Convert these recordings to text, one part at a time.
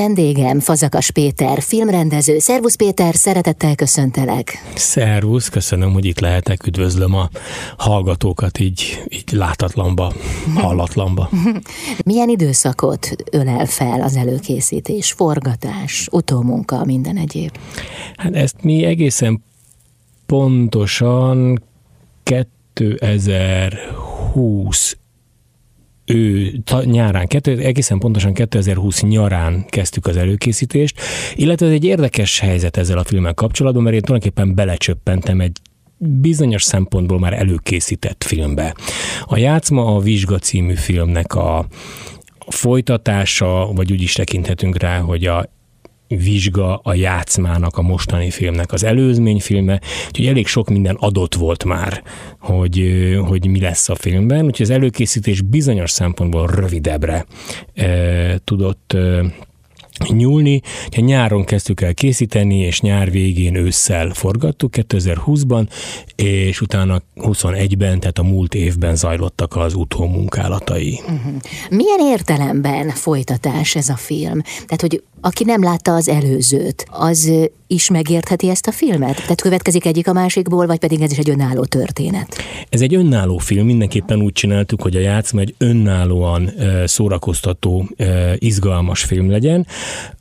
Vendégem Fazakas Péter, filmrendező. Szervusz Péter, szeretettel köszöntelek. Szervusz, köszönöm, hogy itt lehetek, üdvözlöm a hallgatókat így, így látatlanba, hallatlanba. Milyen időszakot ölel fel az előkészítés, forgatás, utómunka, minden egyéb? Hát ezt mi egészen pontosan 2020 ő nyárán, egészen pontosan 2020 nyarán kezdtük az előkészítést, illetve ez egy érdekes helyzet ezzel a filmmel kapcsolatban, mert én tulajdonképpen belecsöppentem egy bizonyos szempontból már előkészített filmbe. A Játszma a Vizsga című filmnek a folytatása, vagy úgy is tekinthetünk rá, hogy a vizsga a játszmának, a mostani filmnek az előzményfilme, úgyhogy elég sok minden adott volt már, hogy, hogy mi lesz a filmben, úgyhogy az előkészítés bizonyos szempontból rövidebbre e, tudott e, nyúlni. Ha nyáron kezdtük el készíteni, és nyár végén ősszel forgattuk 2020-ban, és utána 21-ben, tehát a múlt évben zajlottak az utómunkálatai. Uh-huh. Milyen értelemben folytatás ez a film? Tehát, hogy aki nem látta az előzőt, az is megértheti ezt a filmet? Tehát következik egyik a másikból, vagy pedig ez is egy önálló történet? Ez egy önálló film, mindenképpen úgy csináltuk, hogy a játszma egy önállóan szórakoztató, izgalmas film legyen,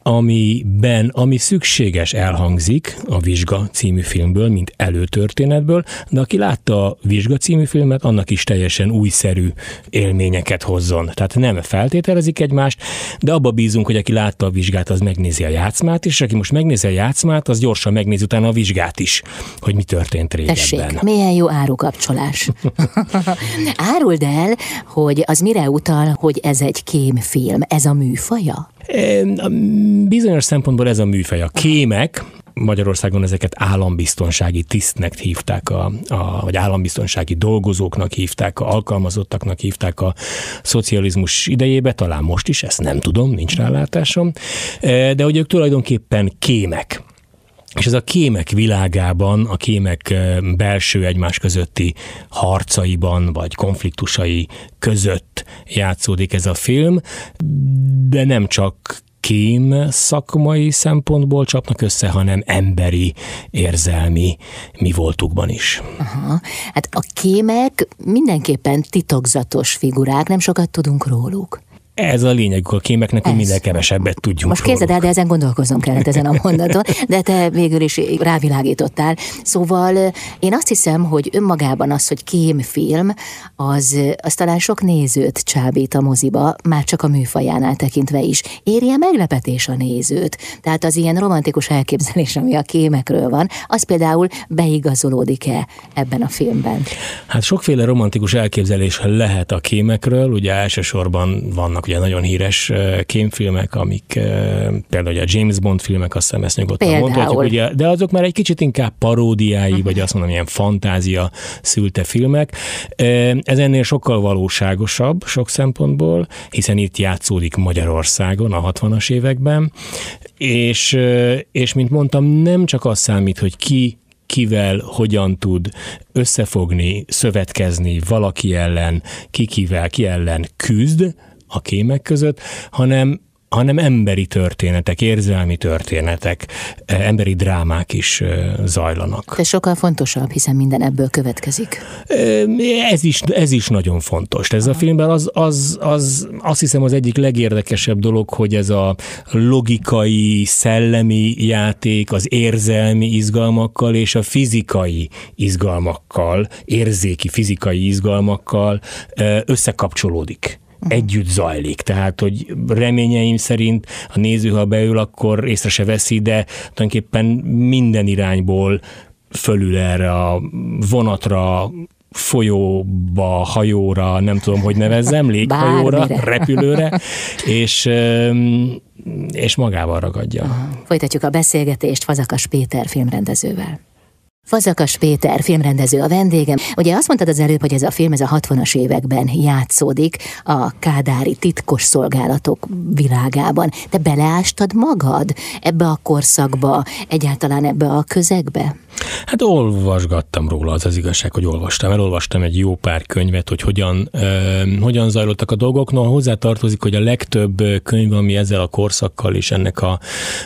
amiben, ami szükséges elhangzik a Vizsga című filmből, mint előtörténetből, de aki látta a Vizsga című filmet, annak is teljesen újszerű élményeket hozzon. Tehát nem feltételezik egymást, de abba bízunk, hogy aki látta a vizsgát, az megnézi a játszmát, és aki most megnézi a játszmát, az gyorsan megnézi utána a vizsgát is, hogy mi történt régebben. Tessék, milyen jó árukapcsolás. Áruld el, hogy az mire utal, hogy ez egy kémfilm, ez a műfaja? Bizonyos szempontból ez a műfaj. A kémek, Magyarországon ezeket állambiztonsági tisztnek hívták, a, a, vagy állambiztonsági dolgozóknak hívták, a alkalmazottaknak hívták a szocializmus idejébe, talán most is, ezt nem tudom, nincs rálátásom, de hogy ők tulajdonképpen kémek. És ez a kémek világában, a kémek belső egymás közötti harcaiban, vagy konfliktusai között játszódik ez a film, de nem csak kém szakmai szempontból csapnak össze, hanem emberi, érzelmi mi voltukban is. Aha. Hát a kémek mindenképpen titokzatos figurák, nem sokat tudunk róluk. Ez a lényeg a kémeknek, hogy minél kevesebbet tudjunk Most képzeld el, de ezen gondolkozom kellett ezen a mondaton, de te végül is rávilágítottál. Szóval én azt hiszem, hogy önmagában az, hogy kémfilm, az, az talán sok nézőt csábít a moziba, már csak a műfajánál tekintve is. Érje meglepetés a nézőt. Tehát az ilyen romantikus elképzelés, ami a kémekről van, az például beigazolódik-e ebben a filmben? Hát sokféle romantikus elképzelés lehet a kémekről, ugye elsősorban vannak ugye nagyon híres kémfilmek, amik például a James Bond filmek, azt hiszem ezt nyugodtan mondhatjuk, ugye, de azok már egy kicsit inkább paródiái, uh-huh. vagy azt mondom, ilyen fantázia szülte filmek. Ez ennél sokkal valóságosabb sok szempontból, hiszen itt játszódik Magyarországon a 60-as években, és, és mint mondtam, nem csak az számít, hogy ki kivel hogyan tud összefogni, szövetkezni valaki ellen, ki kivel, ki ellen küzd, a kémek között, hanem hanem emberi történetek, érzelmi történetek, e, emberi drámák is e, zajlanak. Ez sokkal fontosabb, hiszen minden ebből következik. E, ez is, ez is nagyon fontos. Ez Aha. a filmben az, az, az, azt hiszem az egyik legérdekesebb dolog, hogy ez a logikai, szellemi játék az érzelmi izgalmakkal és a fizikai izgalmakkal, érzéki fizikai izgalmakkal összekapcsolódik együtt zajlik. Tehát, hogy reményeim szerint a néző, ha beül, akkor észre se veszi, de tulajdonképpen minden irányból fölül erre a vonatra, folyóba, hajóra, nem tudom, hogy nevezzem, léghajóra, repülőre, és, és magával ragadja. Aha. Folytatjuk a beszélgetést Fazakas Péter filmrendezővel. Fazakas Péter, filmrendező a vendégem. Ugye azt mondtad az előbb, hogy ez a film ez a 60-as években játszódik a kádári titkos szolgálatok világában. Te beleástad magad ebbe a korszakba, egyáltalán ebbe a közegbe? Hát olvasgattam róla, az az igazság, hogy olvastam. Elolvastam egy jó pár könyvet, hogy hogyan, ö, hogyan zajlottak a dolgok. No, hozzá tartozik, hogy a legtöbb könyv, ami ezzel a korszakkal és ennek a,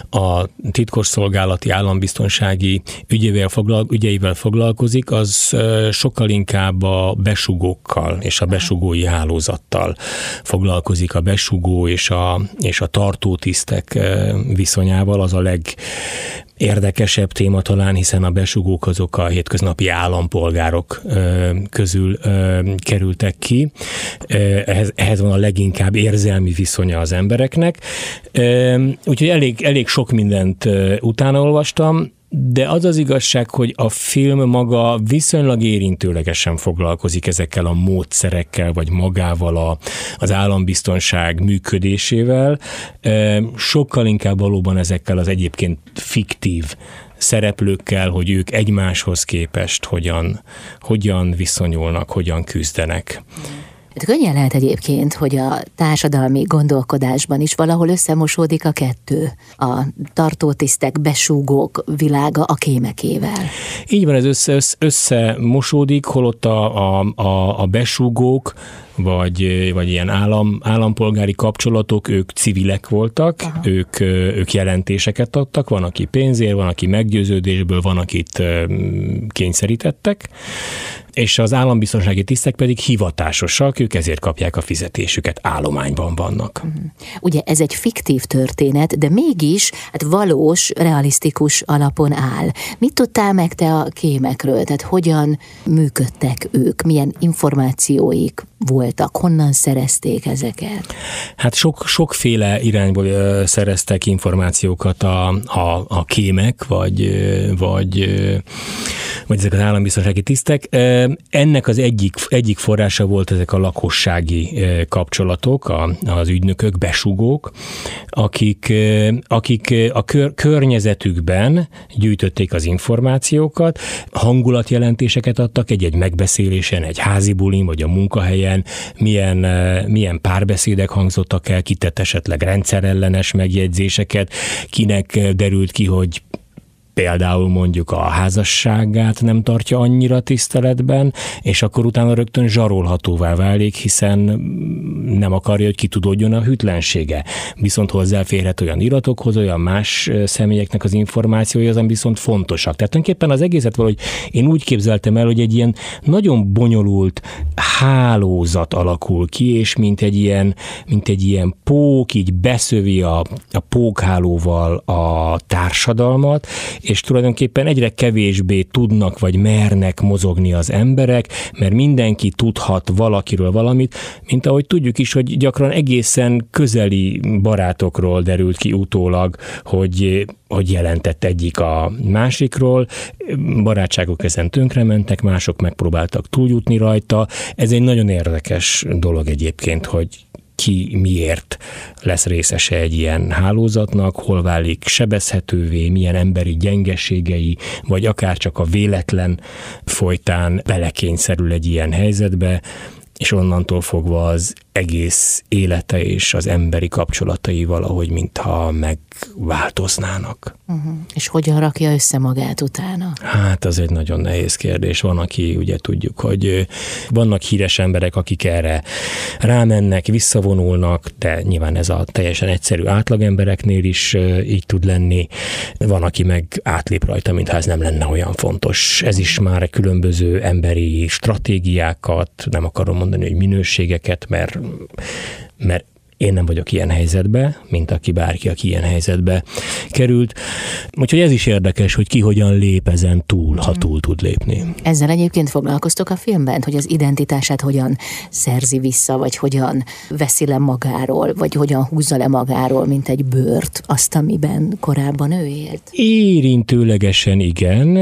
a titkosszolgálati állambiztonsági ügyével, foglal, ügyeivel foglalkozik, az sokkal inkább a besugókkal és a besugói hálózattal foglalkozik. A besugó és a, és a tartótisztek viszonyával az a leg érdekesebb téma talán, hiszen a besugók azok a hétköznapi állampolgárok közül kerültek ki. Ehhez, ehhez van a leginkább érzelmi viszonya az embereknek. Úgyhogy elég, elég sok mindent utána de az az igazság, hogy a film maga viszonylag érintőlegesen foglalkozik ezekkel a módszerekkel, vagy magával a, az állambiztonság működésével, sokkal inkább valóban ezekkel az egyébként fiktív szereplőkkel, hogy ők egymáshoz képest hogyan, hogyan viszonyulnak, hogyan küzdenek. Hát könnyen lehet egyébként, hogy a társadalmi gondolkodásban is valahol összemosódik a kettő. A tartótisztek, besúgók világa a kémekével. Így van, ez össze, össze, összemosódik, holott a, a, a, a besúgók vagy, vagy ilyen állam, állampolgári kapcsolatok, ők civilek voltak, ők, ők jelentéseket adtak, van, aki pénzért, van, aki meggyőződésből, van, akit kényszerítettek, és az állambiztonsági tisztek pedig hivatásosak, ők ezért kapják a fizetésüket, állományban vannak. Mhm. Ugye ez egy fiktív történet, de mégis hát valós, realisztikus alapon áll. Mit tudtál meg te a kémekről? Tehát hogyan működtek ők? Milyen információik voltak? Honnan szerezték ezeket? Hát sok, sokféle irányból szereztek információkat a, a, a kémek, vagy, vagy, vagy ezek az állambiztonsági tisztek. Ennek az egyik, egyik forrása volt ezek a lakossági kapcsolatok, a, az ügynökök, besugók, akik, akik a kör, környezetükben gyűjtötték az információkat, hangulatjelentéseket adtak egy-egy megbeszélésen, egy házi bulin, vagy a munkahelyen, milyen, milyen párbeszédek hangzottak el, kitett esetleg rendszerellenes megjegyzéseket, kinek derült ki, hogy például mondjuk a házasságát nem tartja annyira tiszteletben, és akkor utána rögtön zsarolhatóvá válik, hiszen nem akarja, hogy kitudódjon a hűtlensége. Viszont hozzáférhet olyan iratokhoz, olyan más személyeknek az információi, azon viszont fontosak. Tehát tulajdonképpen az egészet valahogy én úgy képzeltem el, hogy egy ilyen nagyon bonyolult hálózat alakul ki, és mint egy ilyen, mint egy ilyen pók, így beszövi a, a pókhálóval a társadalmat, és tulajdonképpen egyre kevésbé tudnak vagy mernek mozogni az emberek, mert mindenki tudhat valakiről valamit, mint ahogy tudjuk is, hogy gyakran egészen közeli barátokról derült ki utólag, hogy hogy jelentett egyik a másikról, barátságok ezen tönkrementek, mások megpróbáltak túljutni rajta. Ez egy nagyon érdekes dolog egyébként, hogy ki miért lesz részese egy ilyen hálózatnak, hol válik sebezhetővé, milyen emberi gyengeségei, vagy akár csak a véletlen folytán belekényszerül egy ilyen helyzetbe, és onnantól fogva az egész élete és az emberi kapcsolatai valahogy mintha megváltoznának. Uh-huh. És hogyan rakja össze magát utána? Hát az egy nagyon nehéz kérdés. Van, aki ugye tudjuk, hogy vannak híres emberek, akik erre rámennek, visszavonulnak, de nyilván ez a teljesen egyszerű átlagembereknél is így tud lenni. Van, aki meg átlép rajta, mintha ez nem lenne olyan fontos. Ez is már különböző emberi stratégiákat, nem akarom mondani, hogy minőségeket, mert mert én nem vagyok ilyen helyzetbe, mint aki bárki, aki ilyen helyzetbe került. Úgyhogy ez is érdekes, hogy ki hogyan lép ezen túl, ha túl tud lépni. Ezzel egyébként foglalkoztok a filmben, hogy az identitását hogyan szerzi vissza, vagy hogyan veszi le magáról, vagy hogyan húzza le magáról, mint egy bőrt, azt, amiben korábban ő élt? Érintőlegesen igen,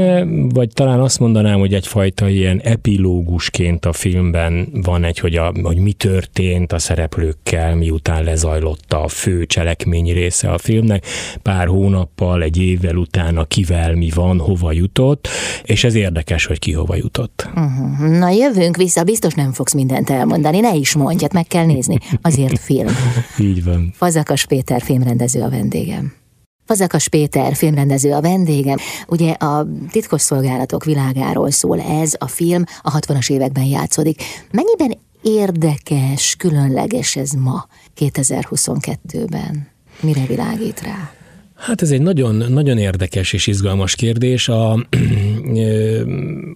vagy talán azt mondanám, hogy egyfajta ilyen epilógusként a filmben van egy, hogy, a, hogy mi történt a szereplőkkel, miután után lezajlott a fő cselekmény része a filmnek, pár hónappal, egy évvel utána kivel mi van, hova jutott, és ez érdekes, hogy ki hova jutott. Uh-huh. Na jövünk vissza, biztos nem fogsz mindent elmondani, ne is mondj, hát meg kell nézni, azért film. Így van. Fazakas Péter filmrendező a vendégem. Fazakas Péter filmrendező a vendégem. Ugye a titkosszolgálatok világáról szól ez, a film a 60-as években játszódik. Mennyiben érdekes, különleges ez ma, 2022-ben? Mire világít rá? Hát ez egy nagyon, nagyon érdekes és izgalmas kérdés. A,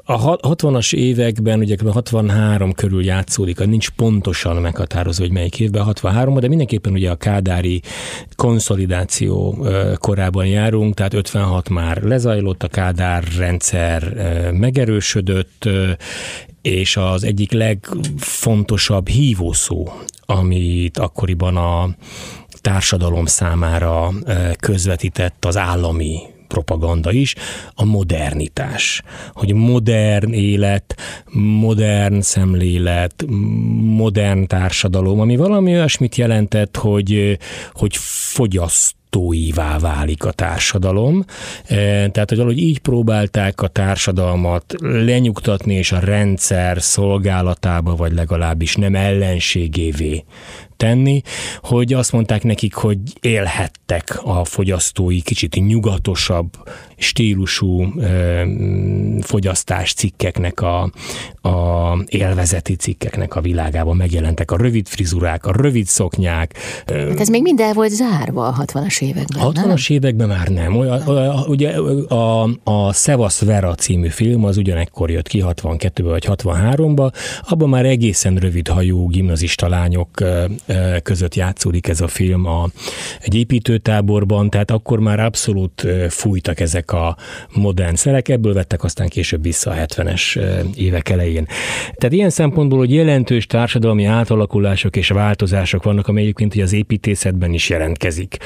a 60-as években, ugye 63 körül játszódik, nincs pontosan meghatározva, hogy melyik évben, 63 de mindenképpen ugye a kádári konszolidáció korában járunk, tehát 56 már lezajlott, a kádár rendszer megerősödött, és az egyik legfontosabb hívószó, amit akkoriban a társadalom számára közvetített az állami propaganda is, a modernitás. Hogy modern élet, modern szemlélet, modern társadalom, ami valami olyasmit jelentett, hogy, hogy fogyaszt fogyasztóivá válik a társadalom. Tehát, hogy valahogy így próbálták a társadalmat lenyugtatni és a rendszer szolgálatába, vagy legalábbis nem ellenségévé tenni, hogy azt mondták nekik, hogy élhettek a fogyasztói kicsit nyugatosabb stílusú fogyasztás cikkeknek a, a élvezeti cikkeknek a világában megjelentek a rövid frizurák, a rövid szoknyák. Hát ez még minden volt zárva a 60-as években, 60-as években már nem. Olyan, ugye a, a Szevasz Vera című film az ugyanekkor jött ki 62-ben vagy 63-ba, abban már egészen rövid hajú gimnazista lányok között játszódik ez a film a, egy építőtáborban, tehát akkor már abszolút fújtak ezek a modern szerek, ebből vettek aztán később vissza a 70-es évek elején. Tehát ilyen szempontból, hogy jelentős társadalmi átalakulások és változások vannak, amely egyébként az építészetben is jelentkezik.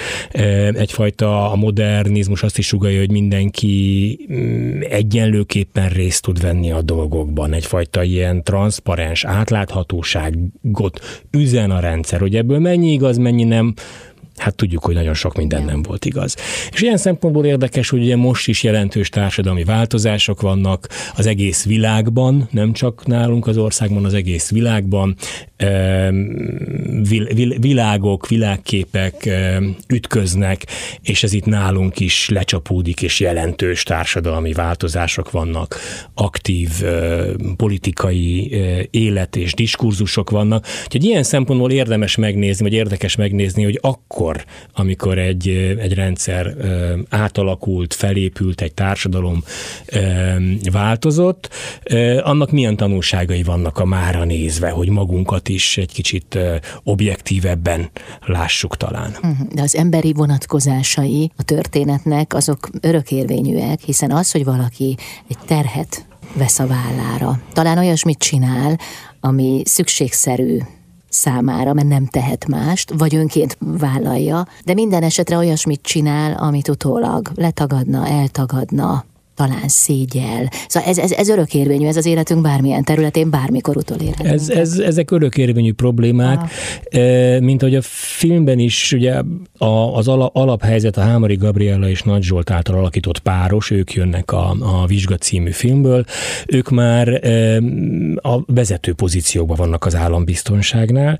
Egyfajta a modernizmus azt is sugalja, hogy mindenki mm, egyenlőképpen részt tud venni a dolgokban. Egyfajta ilyen transzparens átláthatóságot üzen a rendszer, hogy ebből mennyi igaz, mennyi nem, hát tudjuk, hogy nagyon sok minden nem volt igaz. És ilyen szempontból érdekes, hogy ugye most is jelentős társadalmi változások vannak az egész világban, nem csak nálunk az országban, az egész világban. Világok, világképek ütköznek, és ez itt nálunk is lecsapódik, és jelentős társadalmi változások vannak, aktív politikai élet és diskurzusok vannak. Úgyhogy ilyen szempontból érdemes megnézni, vagy érdekes megnézni, hogy akkor akkor, amikor egy, egy rendszer átalakult, felépült, egy társadalom változott, annak milyen tanulságai vannak a mára nézve, hogy magunkat is egy kicsit objektívebben lássuk talán. Mhm. De az emberi vonatkozásai a történetnek azok örökérvényűek, hiszen az, hogy valaki egy terhet vesz a vállára, talán olyasmit csinál, ami szükségszerű számára, mert nem tehet mást, vagy önként vállalja, de minden esetre olyasmit csinál, amit utólag letagadna, eltagadna, talán szégyel. Szóval ez, ez, ez örökérvényű, ez az életünk bármilyen területén, bármikor utolérhető. Ez, ez, ezek örökérvényű problémák, ah. mint hogy a filmben is ugye az alaphelyzet a Hámori Gabriella és Nagy Zsolt által alakított páros, ők jönnek a, a Vizsga című filmből, ők már a vezető pozícióban vannak az állambiztonságnál,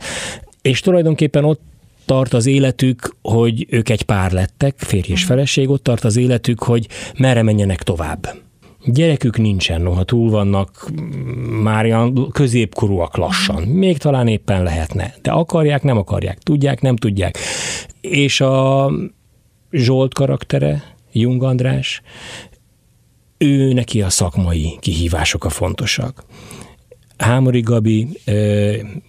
és tulajdonképpen ott tart az életük, hogy ők egy pár lettek, férj és feleség, ott tart az életük, hogy merre menjenek tovább. Gyerekük nincsen, noha túl vannak már olyan középkorúak lassan. Még talán éppen lehetne. De akarják, nem akarják, tudják, nem tudják. És a Zsolt karaktere, Jung András, ő neki a szakmai kihívások a fontosak. Hámori Gabi,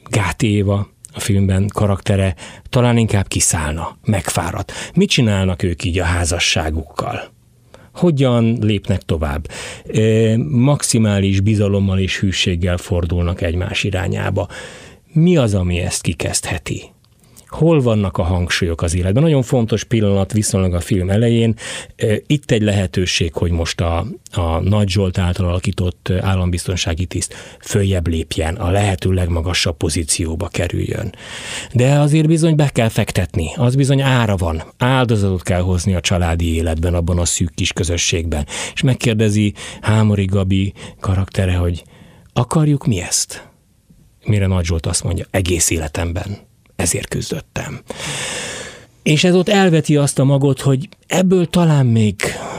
Gát Éva, a filmben karaktere talán inkább kiszállna, megfáradt. Mit csinálnak ők így a házasságukkal? Hogyan lépnek tovább? Maximális bizalommal és hűséggel fordulnak egymás irányába. Mi az, ami ezt kikezdheti? Hol vannak a hangsúlyok az életben. Nagyon fontos pillanat viszonylag a film elején. Itt egy lehetőség, hogy most a, a Nagy Zsolt által alakított állambiztonsági tiszt följebb lépjen, a lehető legmagasabb pozícióba kerüljön. De azért bizony be kell fektetni, az bizony ára van. Áldozatot kell hozni a családi életben, abban a szűk kis közösségben. És megkérdezi Hámori Gabi karaktere, hogy akarjuk mi ezt? Mire Nagy Zsolt azt mondja, egész életemben ezért küzdöttem. És ez ott elveti azt a magot, hogy ebből talán még,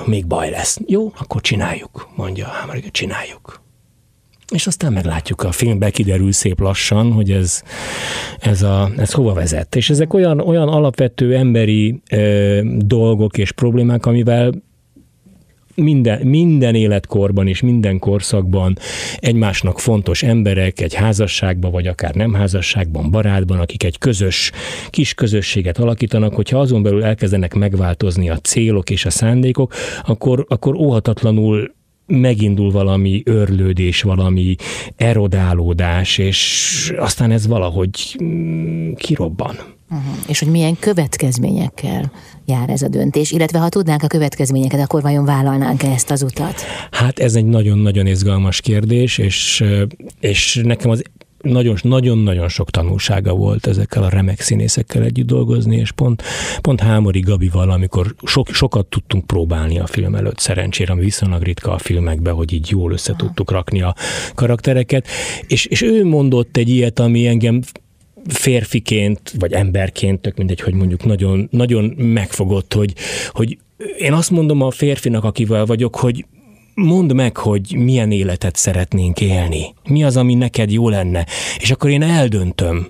még baj lesz. Jó, akkor csináljuk, mondja Hámariga, csináljuk. És aztán meglátjuk a filmbe, kiderül szép lassan, hogy ez, ez, a, ez hova vezet. És ezek olyan, olyan alapvető emberi ö, dolgok és problémák, amivel minden, minden életkorban és minden korszakban egymásnak fontos emberek egy házasságban, vagy akár nem házasságban, barátban, akik egy közös, kis közösséget alakítanak, hogyha azon belül elkezdenek megváltozni a célok és a szándékok, akkor, akkor óhatatlanul megindul valami örlődés, valami erodálódás, és aztán ez valahogy mm, kirobban. Uh-huh. És hogy milyen következményekkel jár ez a döntés, illetve ha tudnánk a következményeket, akkor vajon vállalnánk-e ezt az utat? Hát ez egy nagyon-nagyon izgalmas kérdés, és, és nekem az nagyon-nagyon sok tanulsága volt ezekkel a remek színészekkel együtt dolgozni, és pont, pont Hámori Gabival, amikor sok, sokat tudtunk próbálni a film előtt, szerencsére, ami viszonylag ritka a filmekben, hogy így jól össze tudtuk rakni a karaktereket, és, és ő mondott egy ilyet, ami engem férfiként, vagy emberként, tök mindegy, hogy mondjuk nagyon, nagyon megfogott, hogy, hogy én azt mondom a férfinak, akivel vagyok, hogy mondd meg, hogy milyen életet szeretnénk élni. Mi az, ami neked jó lenne. És akkor én eldöntöm,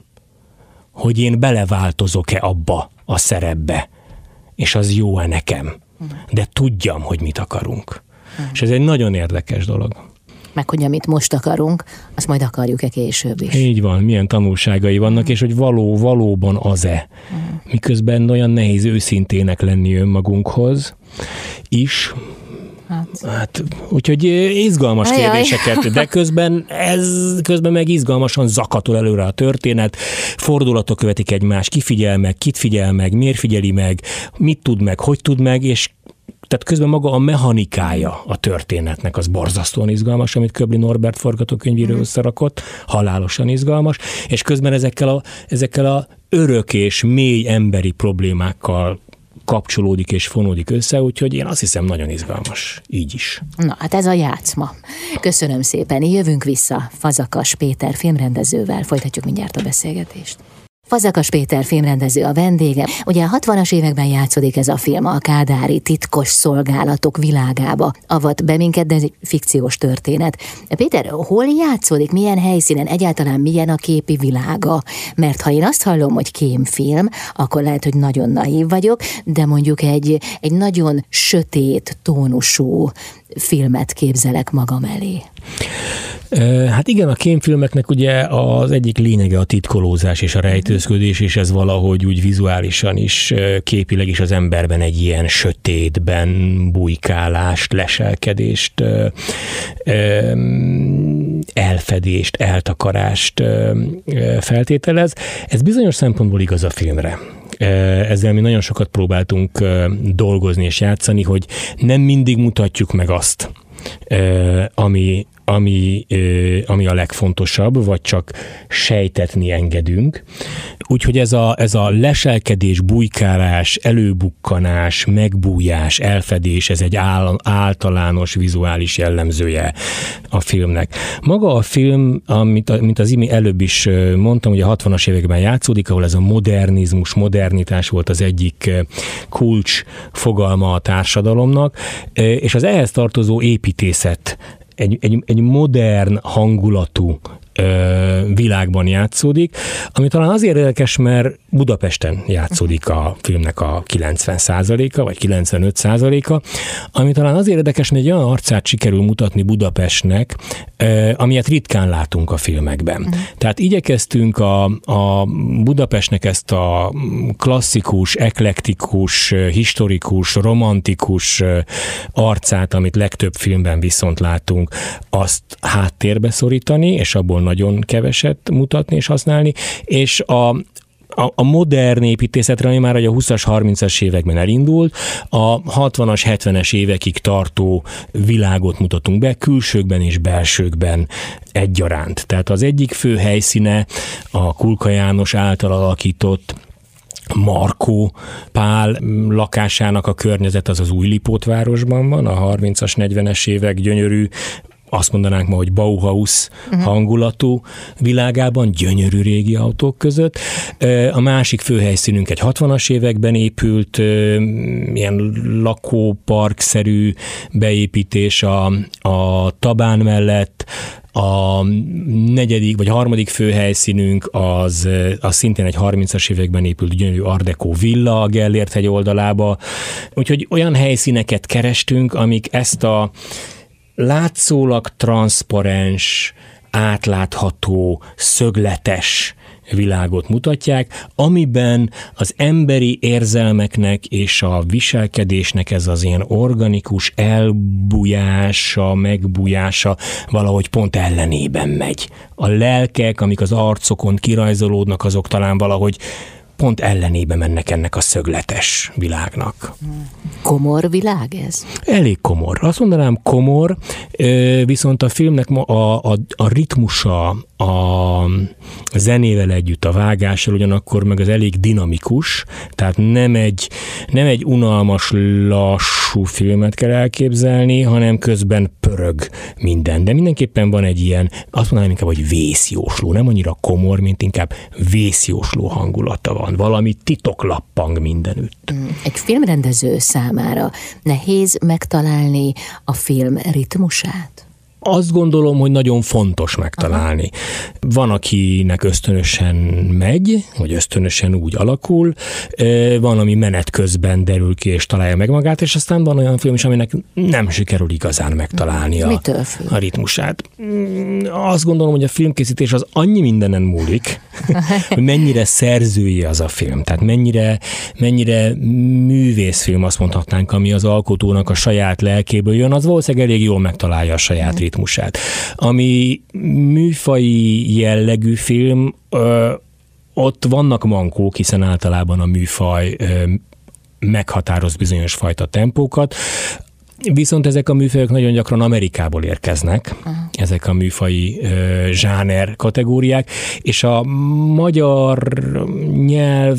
hogy én beleváltozok-e abba a szerepbe, és az jó-e nekem. De tudjam, hogy mit akarunk. És ez egy nagyon érdekes dolog meg hogy amit most akarunk, azt majd akarjuk-e később is. Így van, milyen tanulságai vannak, és hogy való, valóban az-e. Miközben olyan nehéz őszintének lenni önmagunkhoz is, Hát. hát, úgyhogy izgalmas Ajaj. kérdéseket, de közben ez közben meg izgalmasan zakatol előre a történet, fordulatok követik egymást, ki figyel meg, kit figyel meg, miért figyeli meg, mit tud meg, hogy tud meg, és tehát közben maga a mechanikája a történetnek az borzasztóan izgalmas, amit Köbli Norbert forgatókönyvíről mm. összerakott, halálosan izgalmas, és közben ezekkel a, ezekkel a örök és mély emberi problémákkal kapcsolódik és fonódik össze, úgyhogy én azt hiszem nagyon izgalmas, így is. Na, hát ez a játszma. Köszönöm szépen, jövünk vissza Fazakas Péter filmrendezővel, folytatjuk mindjárt a beszélgetést. Fazakas Péter filmrendező a vendége. Ugye a 60-as években játszódik ez a film a kádári titkos szolgálatok világába. Avat be minket, de ez egy fikciós történet. Péter, hol játszódik, milyen helyszínen, egyáltalán milyen a képi világa? Mert ha én azt hallom, hogy kémfilm, akkor lehet, hogy nagyon naív vagyok, de mondjuk egy, egy nagyon sötét tónusú filmet képzelek magam elé. Hát igen, a kémfilmeknek ugye az egyik lényege a titkolózás és a rejtőzködés, és ez valahogy úgy vizuálisan is, képileg is az emberben egy ilyen sötétben bujkálást, leselkedést, elfedést, eltakarást feltételez. Ez bizonyos szempontból igaz a filmre ezzel mi nagyon sokat próbáltunk dolgozni és játszani, hogy nem mindig mutatjuk meg azt, ami, ami, ami a legfontosabb, vagy csak sejtetni engedünk. Úgyhogy ez a, ez a leselkedés, bujkálás, előbukkanás, megbújás, elfedés, ez egy áll, általános vizuális jellemzője a filmnek. Maga a film, amit, mint az imi előbb is mondtam, hogy a 60-as években játszódik, ahol ez a modernizmus, modernitás volt az egyik kulcs fogalma a társadalomnak, és az ehhez tartozó építészet egy, egy, egy modern hangulatú világban játszódik, ami talán azért érdekes, mert Budapesten játszódik a filmnek a 90%-a, vagy 95%-a, ami talán azért érdekes, mert egy olyan arcát sikerül mutatni Budapestnek, amilyet ritkán látunk a filmekben. Uh-huh. Tehát igyekeztünk a, a Budapestnek ezt a klasszikus, eklektikus, historikus, romantikus arcát, amit legtöbb filmben viszont látunk, azt háttérbe szorítani, és abból nagyon keveset mutatni és használni, és a, a, a modern építészetre, ami már a 20-as, 30-as években elindult, a 60-as, 70-es évekig tartó világot mutatunk be, külsőkben és belsőkben egyaránt. Tehát az egyik fő helyszíne a Kulka János által alakított Markó Pál lakásának a környezet az az új Lipótvárosban van, a 30-as, 40-es évek gyönyörű azt mondanánk ma, hogy Bauhaus uh-huh. hangulatú világában, gyönyörű régi autók között. A másik főhelyszínünk egy 60-as években épült, ilyen lakóparkszerű beépítés a, a Tabán mellett, a negyedik vagy harmadik főhelyszínünk az, az szintén egy 30-as években épült gyönyörű Ardeko villa a Gellért hegy oldalába. Úgyhogy olyan helyszíneket kerestünk, amik ezt a látszólag transzparens, átlátható, szögletes világot mutatják, amiben az emberi érzelmeknek és a viselkedésnek ez az ilyen organikus elbújása, megbújása valahogy pont ellenében megy. A lelkek, amik az arcokon kirajzolódnak, azok talán valahogy pont ellenébe mennek ennek a szögletes világnak. Komor világ ez? Elég komor. Azt mondanám komor, viszont a filmnek a, a, a ritmusa, a zenével együtt, a vágással ugyanakkor meg az elég dinamikus, tehát nem egy, nem egy unalmas, lassú filmet kell elképzelni, hanem közben pörög minden. De mindenképpen van egy ilyen, azt mondanám inkább, hogy vészjósló, nem annyira komor, mint inkább vészjósló hangulata van. Valami titoklappang mindenütt. Mm, egy filmrendező számára nehéz megtalálni a film ritmusát? Azt gondolom, hogy nagyon fontos megtalálni. Aha. Van, akinek ösztönösen megy, vagy ösztönösen úgy alakul, van, ami menet közben derül ki és találja meg magát, és aztán van olyan film is, aminek nem sikerül igazán megtalálni a, a ritmusát. Mm, azt gondolom, hogy a filmkészítés az annyi mindenen múlik, hogy mennyire szerzői az a film, tehát mennyire, mennyire művészfilm azt mondhatnánk, ami az alkotónak a saját lelkéből jön, az valószínűleg elég jól megtalálja a saját ritmusát ritmusát. Ami műfai jellegű film, ö, ott vannak mankók, hiszen általában a műfaj ö, meghatároz bizonyos fajta tempókat. Viszont ezek a műfajok nagyon gyakran Amerikából érkeznek, uh-huh. ezek a műfai ö, zsáner kategóriák, és a magyar nyelv,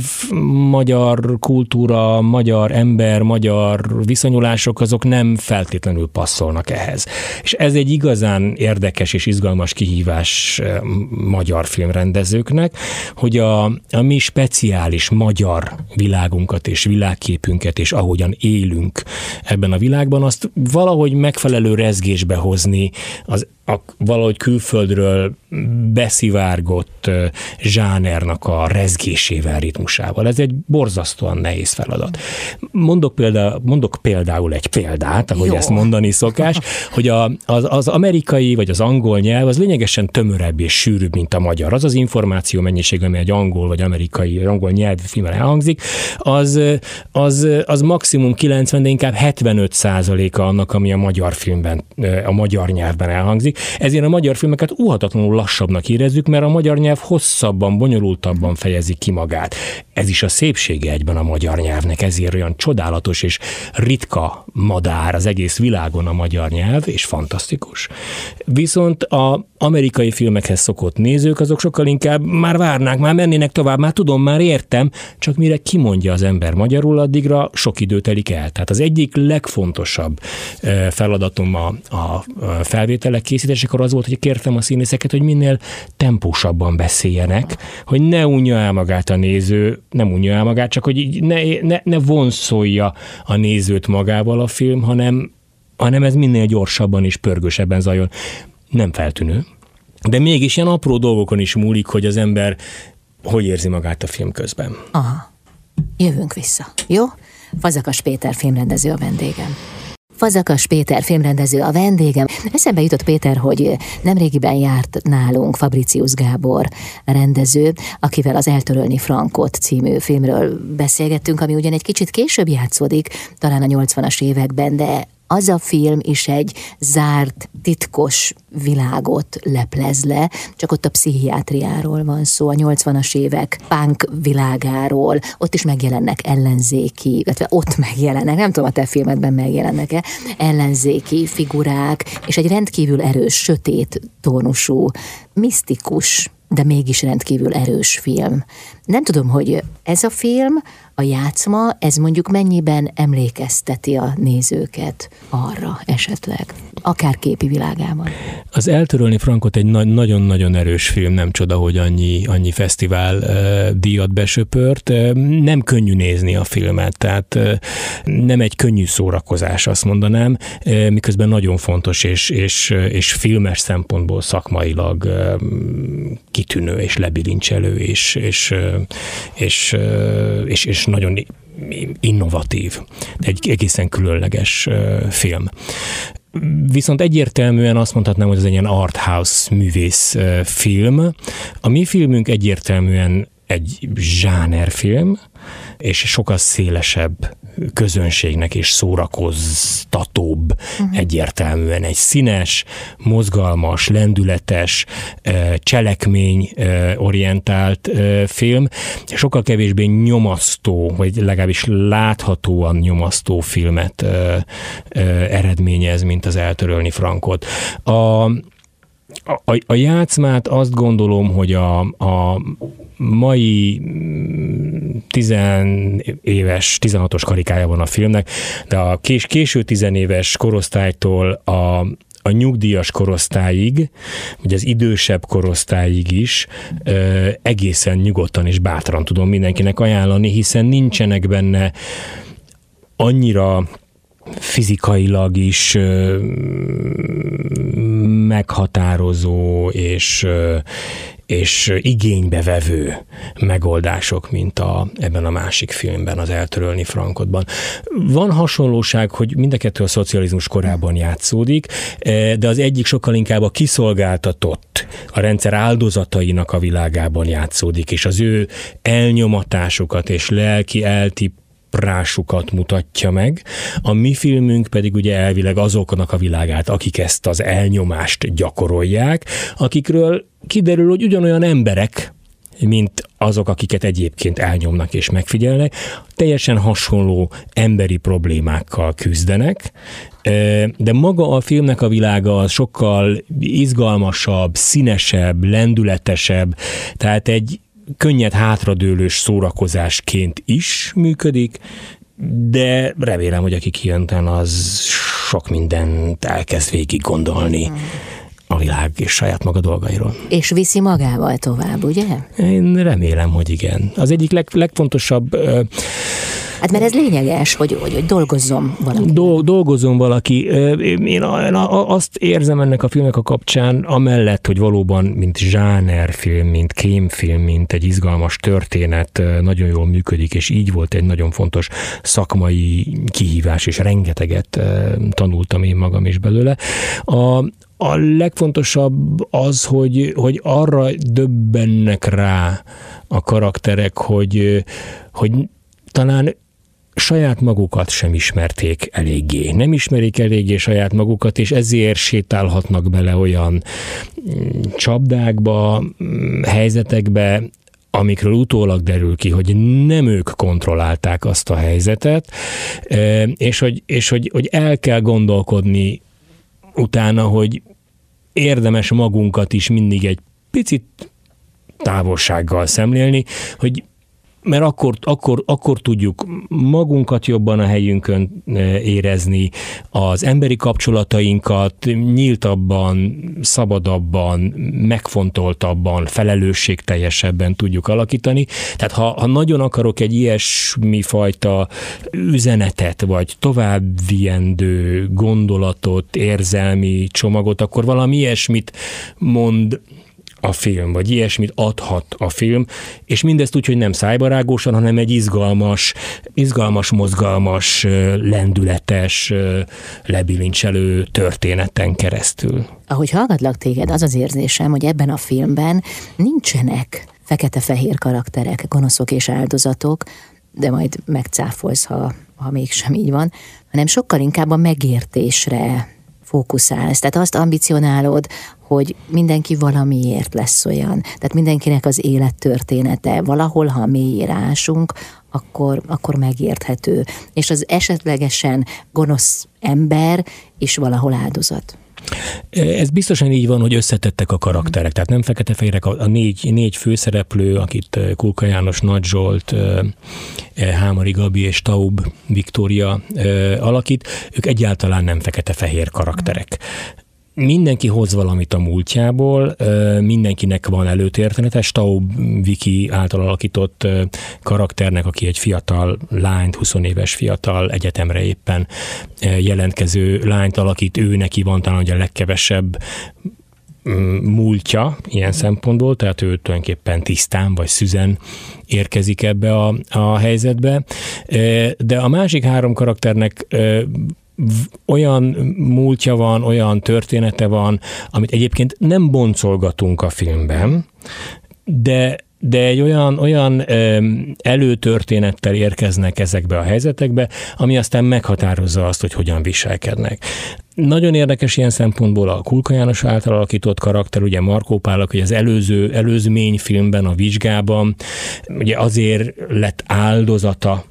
magyar kultúra, magyar ember, magyar viszonyulások azok nem feltétlenül passzolnak ehhez. És ez egy igazán érdekes és izgalmas kihívás magyar filmrendezőknek, hogy a, a mi speciális magyar világunkat és világképünket és ahogyan élünk ebben a világban, azt valahogy megfelelő rezgésbe hozni az a valahogy külföldről beszivárgott zsánernak a rezgésével, ritmusával. Ez egy borzasztóan nehéz feladat. Mondok, példa, mondok például egy példát, ahogy Jó. ezt mondani szokás, hogy a, az, az amerikai vagy az angol nyelv az lényegesen tömörebb és sűrűbb, mint a magyar. Az az információ mennyiség, ami egy angol vagy amerikai, angol nyelvű filmben elhangzik, az, az, az maximum 90, de inkább 75 százaléka annak, ami a magyar filmben, a magyar nyelvben elhangzik ezért a magyar filmeket óhatatlanul lassabbnak érezzük, mert a magyar nyelv hosszabban, bonyolultabban fejezi ki magát. Ez is a szépsége egyben a magyar nyelvnek, ezért olyan csodálatos és ritka madár az egész világon a magyar nyelv, és fantasztikus. Viszont a amerikai filmekhez szokott nézők, azok sokkal inkább már várnák, már mennének tovább, már tudom, már értem, csak mire kimondja az ember magyarul, addigra sok idő telik el. Tehát az egyik legfontosabb feladatom a, a felvételek készítésekor az volt, hogy kértem a színészeket, hogy minél tempósabban beszéljenek, hogy ne unja el magát a néző, nem unja el magát, csak hogy ne, ne, ne vonszolja a nézőt magával a film, hanem hanem ez minél gyorsabban és pörgősebben zajol. Nem feltűnő, de mégis ilyen apró dolgokon is múlik, hogy az ember hogy érzi magát a film közben. Aha. Jövünk vissza, jó? Fazakas Péter filmrendező a vendégem. Fazakas Péter filmrendező a vendégem. Eszembe jutott Péter, hogy nemrégiben járt nálunk Fabricius Gábor rendező, akivel az Eltörölni Frankot című filmről beszélgettünk, ami ugyan egy kicsit később játszódik, talán a 80-as években, de az a film is egy zárt, titkos világot leplez le, csak ott a pszichiátriáról van szó, a 80-as évek punk világáról, ott is megjelennek ellenzéki, illetve ott megjelennek, nem tudom, a te filmedben megjelennek-e, ellenzéki figurák, és egy rendkívül erős, sötét tónusú, misztikus de mégis rendkívül erős film. Nem tudom, hogy ez a film, a játszma, ez mondjuk mennyiben emlékezteti a nézőket arra esetleg, akár képi világában. Az Eltörölni Frankot egy na- nagyon-nagyon erős film, nem csoda, hogy annyi, annyi fesztivál uh, díjat besöpört. Uh, nem könnyű nézni a filmet, tehát uh, nem egy könnyű szórakozás, azt mondanám, uh, miközben nagyon fontos és, és, és filmes szempontból szakmailag uh, kitűnő és lebilincselő és, és, és, és, és nagyon innovatív, egy egészen különleges film. Viszont egyértelműen azt mondhatnám, hogy ez egy ilyen art house művész film. A mi filmünk egyértelműen egy zsánerfilm, és sokkal szélesebb közönségnek és szórakoztatóbb uh-huh. egyértelműen egy színes, mozgalmas, lendületes, cselekmény orientált film, sokkal kevésbé nyomasztó, vagy legalábbis láthatóan nyomasztó filmet eredményez, mint az Eltörölni Frankot. A, a, a játszmát azt gondolom, hogy a, a mai 10 mm, éves, 16-os karikája van a filmnek, de a kés, késő 10 éves korosztálytól a, a nyugdíjas korosztályig, vagy az idősebb korosztályig is ö, egészen nyugodtan és bátran tudom mindenkinek ajánlani, hiszen nincsenek benne annyira fizikailag is meghatározó és, és igénybevevő megoldások, mint a, ebben a másik filmben, az Eltörölni Frankotban. Van hasonlóság, hogy mind a kettő a szocializmus korában játszódik, de az egyik sokkal inkább a kiszolgáltatott, a rendszer áldozatainak a világában játszódik, és az ő elnyomatásukat és lelki eltip rásukat mutatja meg. A mi filmünk pedig ugye elvileg azoknak a világát, akik ezt az elnyomást gyakorolják, akikről kiderül, hogy ugyanolyan emberek, mint azok, akiket egyébként elnyomnak és megfigyelnek, teljesen hasonló emberi problémákkal küzdenek, de maga a filmnek a világa az sokkal izgalmasabb, színesebb, lendületesebb, tehát egy könnyed hátradőlős szórakozásként is működik, de remélem, hogy aki kijön, az sok mindent elkezd végig gondolni. A világ és saját maga dolgairól. És viszi magával tovább, ugye? Én remélem, hogy igen. Az egyik leg, legfontosabb Hát mert ez lényeges, hogy, hogy, hogy dolgozzon valaki. Do, dolgozzon valaki. Én azt érzem ennek a filmnek a kapcsán, amellett, hogy valóban, mint zsánerfilm, mint kémfilm, mint egy izgalmas történet nagyon jól működik, és így volt egy nagyon fontos szakmai kihívás, és rengeteget tanultam én magam is belőle. A, a legfontosabb az, hogy, hogy arra döbbennek rá a karakterek, hogy, hogy talán saját magukat sem ismerték eléggé. Nem ismerik eléggé saját magukat, és ezért sétálhatnak bele olyan mm, csapdákba, mm, helyzetekbe, amikről utólag derül ki, hogy nem ők kontrollálták azt a helyzetet, e, és hogy, és hogy, hogy el kell gondolkodni utána, hogy érdemes magunkat is mindig egy picit távolsággal szemlélni, hogy mert akkor, akkor, akkor tudjuk magunkat jobban a helyünkön e, érezni, az emberi kapcsolatainkat nyíltabban, szabadabban, megfontoltabban, felelősségteljesebben tudjuk alakítani. Tehát ha, ha nagyon akarok egy ilyesmi fajta üzenetet, vagy továbbviendő gondolatot, érzelmi csomagot, akkor valami ilyesmit mond a film, vagy ilyesmit adhat a film, és mindezt úgy, hogy nem szájbarágósan, hanem egy izgalmas, izgalmas, mozgalmas, lendületes, lebilincselő történeten keresztül. Ahogy hallgatlak téged, az az érzésem, hogy ebben a filmben nincsenek fekete-fehér karakterek, gonoszok és áldozatok, de majd megcáfolsz, ha, ha mégsem így van, hanem sokkal inkább a megértésre fókuszálsz. Tehát azt ambicionálod, hogy mindenki valamiért lesz olyan. Tehát mindenkinek az élettörténete valahol, ha mélyére ásunk, akkor, akkor megérthető. És az esetlegesen gonosz ember is valahol áldozat. Ez biztosan így van, hogy összetettek a karakterek, tehát nem fekete-fehérek, a négy, négy főszereplő, akit eh, Kulka János, Nagy Zsolt, eh, eh, Hámari Gabi és Taub Viktória alakít, ők egyáltalán nem fekete-fehér karakterek mindenki hoz valamit a múltjából, mindenkinek van előtértenete. Staub Viki által alakított karakternek, aki egy fiatal lányt, 20 éves fiatal egyetemre éppen jelentkező lányt alakít, ő neki van talán a legkevesebb mm, múltja ilyen szempontból, tehát ő tulajdonképpen tisztán vagy szüzen érkezik ebbe a, a helyzetbe. De a másik három karakternek olyan múltja van, olyan története van, amit egyébként nem boncolgatunk a filmben, de de egy olyan, olyan előtörténettel érkeznek ezekbe a helyzetekbe, ami aztán meghatározza azt, hogy hogyan viselkednek. Nagyon érdekes ilyen szempontból a Kulka János által alakított karakter, ugye Markó Pálak, hogy az előző, előzmény filmben, a vizsgában, ugye azért lett áldozata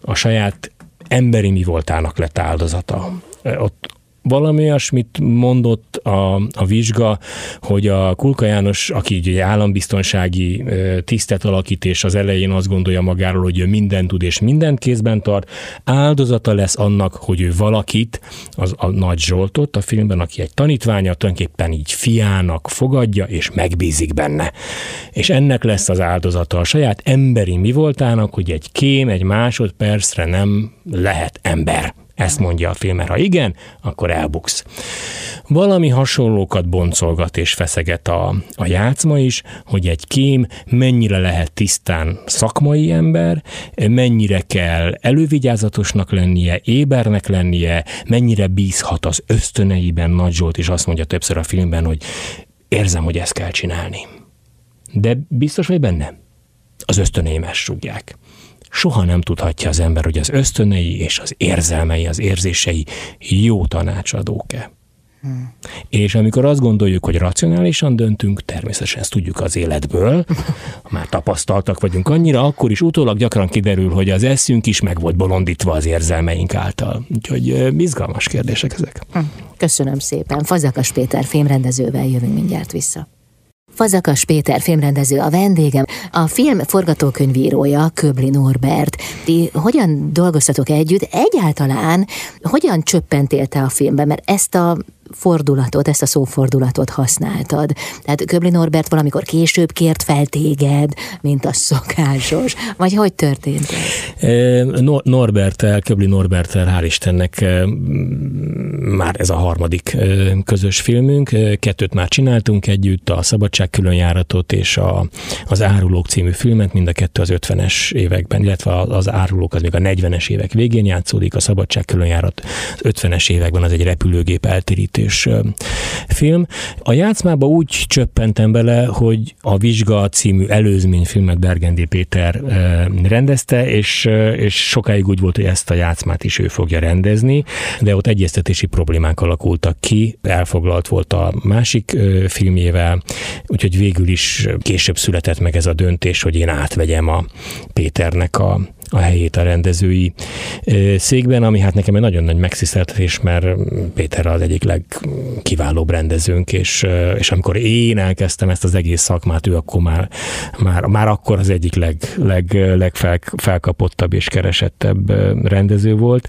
a saját emberi mi voltának lett áldozata. Ott valami olyasmit mondott a, a vizsga, hogy a Kulka János, aki ugye állambiztonsági tisztet alakít, és az elején azt gondolja magáról, hogy ő mindent tud és mindent kézben tart, áldozata lesz annak, hogy ő valakit, az a Nagy Zsoltot a filmben, aki egy tanítványa, tulajdonképpen így fiának fogadja, és megbízik benne. És ennek lesz az áldozata a saját emberi mi voltának, hogy egy kém egy másodpercre nem lehet ember. Ezt mondja a film, mert ha igen, akkor elbuksz. Valami hasonlókat boncolgat és feszeget a, a játszma is, hogy egy kém mennyire lehet tisztán szakmai ember, mennyire kell elővigyázatosnak lennie, ébernek lennie, mennyire bízhat az ösztöneiben Nagy Zsolt, és azt mondja többször a filmben, hogy érzem, hogy ezt kell csinálni. De biztos vagy benne? Az ösztöneim ezt súgják soha nem tudhatja az ember, hogy az ösztönei és az érzelmei, az érzései jó tanácsadók-e. Hmm. És amikor azt gondoljuk, hogy racionálisan döntünk, természetesen ezt tudjuk az életből, már tapasztaltak vagyunk annyira, akkor is utólag gyakran kiderül, hogy az eszünk is meg volt bolondítva az érzelmeink által. Úgyhogy izgalmas kérdések ezek. Hm. Köszönöm szépen. Fazakas Péter filmrendezővel jövünk mindjárt vissza. Fazakas Péter filmrendező a vendégem, a film forgatókönyvírója Köbli Norbert. Ti hogyan dolgoztatok együtt? Egyáltalán hogyan csöppentél a filmbe? Mert ezt a fordulatot, ezt a szófordulatot használtad. Tehát Köbli Norbert valamikor később kért fel téged, mint a szokásos, vagy hogy történt ez? Norbertel, Köbli Norbertel, hál' Istennek már ez a harmadik közös filmünk. Kettőt már csináltunk együtt, a Szabadság különjáratot és a, az Árulók című filmet, mind a kettő az 50-es években, illetve az Árulók az még a 40-es évek végén játszódik, a Szabadság különjárat az 50-es években az egy repülőgép eltérítés és film. A játszmába úgy csöppentem bele, hogy a Vizsga című előzményfilmet Bergendi Péter rendezte, és, és sokáig úgy volt, hogy ezt a játszmát is ő fogja rendezni, de ott egyeztetési problémák alakultak ki, elfoglalt volt a másik filmjével, úgyhogy végül is később született meg ez a döntés, hogy én átvegyem a Péternek a, a helyét a rendezői székben, ami hát nekem egy nagyon nagy megsziszteltetés, mert Péter az egyik legkiválóbb rendezőnk, és, és amikor én elkezdtem ezt az egész szakmát, ő akkor már, már, már akkor az egyik leg, leg, legfelkapottabb és keresettebb rendező volt.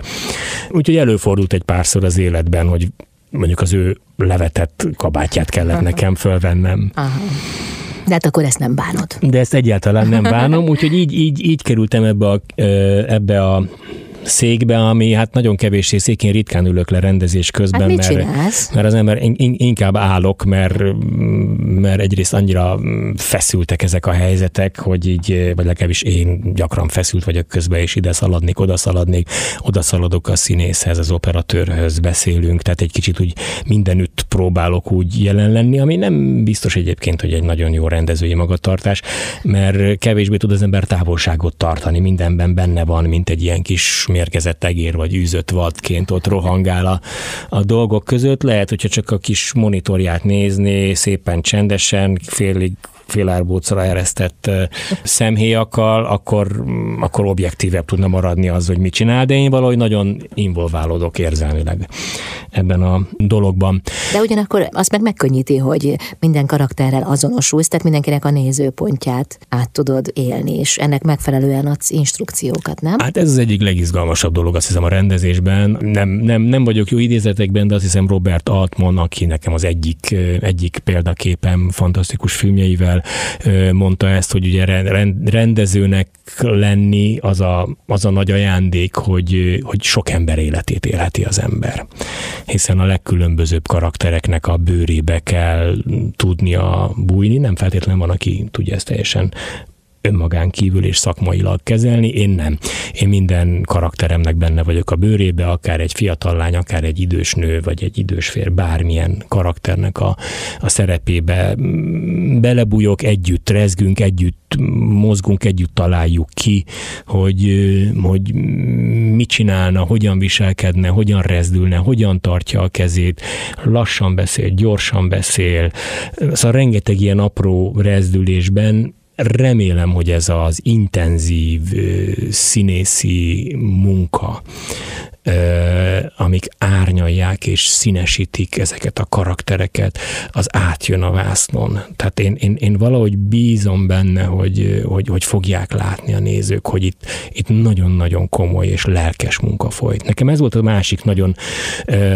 Úgyhogy előfordult egy párszor az életben, hogy mondjuk az ő levetett kabátját kellett Aha. nekem fölvennem. Aha. De hát akkor ezt nem bánod. De ezt egyáltalán nem bánom, úgyhogy így, így, így kerültem ebbe a, ebbe a székbe, ami hát nagyon kevés szék, én ritkán ülök le rendezés közben, hát mert, csinálsz? mert az ember inkább állok, mert, mert egyrészt annyira feszültek ezek a helyzetek, hogy így, vagy legalábbis én gyakran feszült vagyok közben, és ide szaladnék, oda szaladnék, oda szaladok a színészhez, az operatőrhöz beszélünk, tehát egy kicsit úgy mindenütt próbálok úgy jelen lenni, ami nem biztos egyébként, hogy egy nagyon jó rendezői magatartás, mert kevésbé tud az ember távolságot tartani, mindenben benne van, mint egy ilyen kis mérgezett egér vagy űzött vadként ott rohangál a, a dolgok között. Lehet, hogyha csak a kis monitorját nézni, szépen csendesen, félig félárbócra eresztett szemhéjakkal, akkor, akkor objektívebb tudna maradni az, hogy mit csinál, de én valahogy nagyon involválódok érzelmileg ebben a dologban. De ugyanakkor azt meg megkönnyíti, hogy minden karakterrel azonosulsz, tehát mindenkinek a nézőpontját át tudod élni, és ennek megfelelően adsz instrukciókat, nem? Hát ez az egyik legizgalmasabb dolog, azt hiszem a rendezésben. Nem, nem, nem vagyok jó idézetekben, de azt hiszem Robert Altman, aki nekem az egyik, egyik példaképem fantasztikus filmjeivel, mondta ezt, hogy ugye rendezőnek lenni az a, az a nagy ajándék, hogy, hogy sok ember életét élheti az ember. Hiszen a legkülönbözőbb karaktereknek a bőrébe kell tudnia bújni, nem feltétlenül van, aki tudja ezt teljesen önmagán kívül és szakmailag kezelni, én nem. Én minden karakteremnek benne vagyok a bőrébe, akár egy fiatal lány, akár egy idős nő, vagy egy idős fér, bármilyen karakternek a, a szerepébe belebújok, együtt rezgünk, együtt mozgunk, együtt találjuk ki, hogy, hogy mit csinálna, hogyan viselkedne, hogyan rezdülne, hogyan tartja a kezét, lassan beszél, gyorsan beszél. Szóval rengeteg ilyen apró rezdülésben remélem, hogy ez az intenzív színészi munka, amik árnyalják és színesítik ezeket a karaktereket, az átjön a vásznon. Tehát én, én, én valahogy bízom benne, hogy, hogy, hogy fogják látni a nézők, hogy itt, itt nagyon-nagyon komoly és lelkes munka folyt. Nekem ez volt a másik nagyon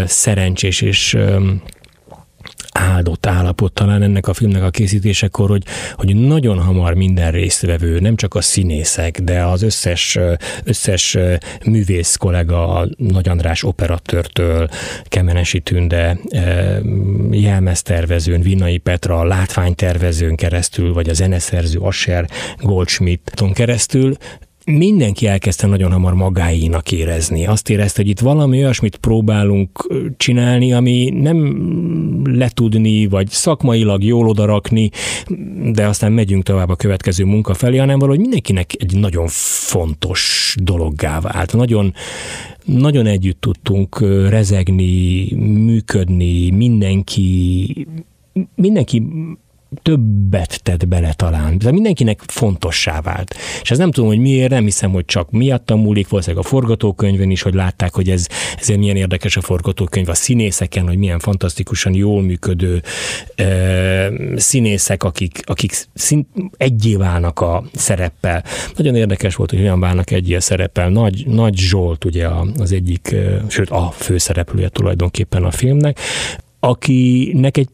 szerencsés és áldott állapot talán ennek a filmnek a készítésekor, hogy, hogy nagyon hamar minden résztvevő, nem csak a színészek, de az összes, összes művész kollega, a Nagy András operatőrtől, Kemenesi Tünde, jelmeztervezőn, Vinnai Petra, a látványtervezőn keresztül, vagy a zeneszerző Asher Goldschmidt-on keresztül mindenki elkezdte nagyon hamar magáénak érezni. Azt érezte, hogy itt valami olyasmit próbálunk csinálni, ami nem letudni, vagy szakmailag jól odarakni, de aztán megyünk tovább a következő munka felé, hanem valahogy mindenkinek egy nagyon fontos dologgá vált. Nagyon, nagyon együtt tudtunk rezegni, működni, mindenki mindenki többet tett bele talán. De mindenkinek fontossá vált. És ez nem tudom, hogy miért, nem hiszem, hogy csak miattam múlik, valószínűleg a forgatókönyvön is, hogy látták, hogy ez, ezért milyen érdekes a forgatókönyv a színészeken, hogy milyen fantasztikusan jól működő e, színészek, akik, akik szint, egyé válnak a szereppel. Nagyon érdekes volt, hogy olyan válnak egyé a szereppel. Nagy, Nagy Zsolt ugye az egyik, sőt a főszereplője tulajdonképpen a filmnek, akinek egy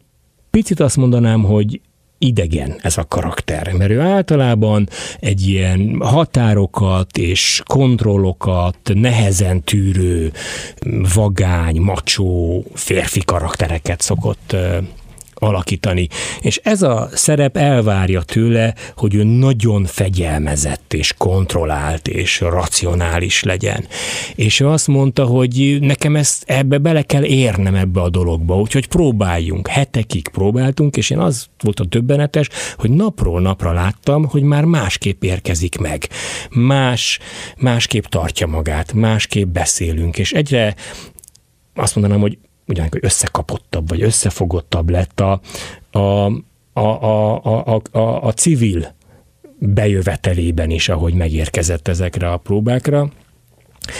picit azt mondanám, hogy idegen ez a karakter, mert ő általában egy ilyen határokat és kontrollokat nehezen tűrő, vagány, macsó férfi karaktereket szokott alakítani. És ez a szerep elvárja tőle, hogy ő nagyon fegyelmezett és kontrollált és racionális legyen. És ő azt mondta, hogy nekem ezt ebbe bele kell érnem ebbe a dologba, úgyhogy próbáljunk. Hetekig próbáltunk, és én az volt a többenetes, hogy napról napra láttam, hogy már másképp érkezik meg. Más, másképp tartja magát, másképp beszélünk, és egyre azt mondanám, hogy ugyanakkor összekapottabb, vagy összefogottabb lett a, a, a, a, a, a, a civil bejövetelében is, ahogy megérkezett ezekre a próbákra.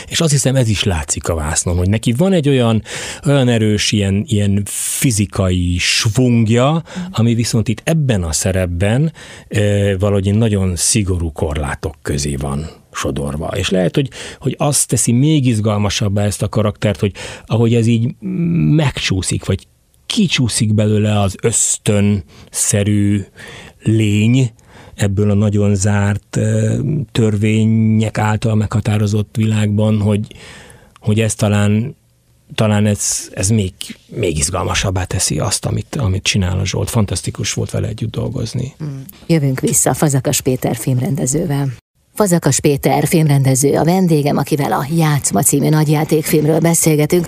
És azt hiszem ez is látszik a vásznon, hogy neki van egy olyan, olyan erős ilyen, ilyen fizikai svungja, ami viszont itt ebben a szerepben e, valahogy nagyon szigorú korlátok közé van sodorva. És lehet, hogy, hogy azt teszi még izgalmasabbá ezt a karaktert, hogy ahogy ez így megcsúszik, vagy kicsúszik belőle az ösztönszerű lény, ebből a nagyon zárt törvények által meghatározott világban, hogy, hogy ez talán talán ez, ez még, még izgalmasabbá teszi azt, amit, amit csinál a Zsolt. Fantasztikus volt vele együtt dolgozni. Mm. Jövünk vissza Fazakas Péter filmrendezővel. Fazakas Péter filmrendező a vendégem, akivel a Játszma című nagyjátékfilmről beszélgetünk.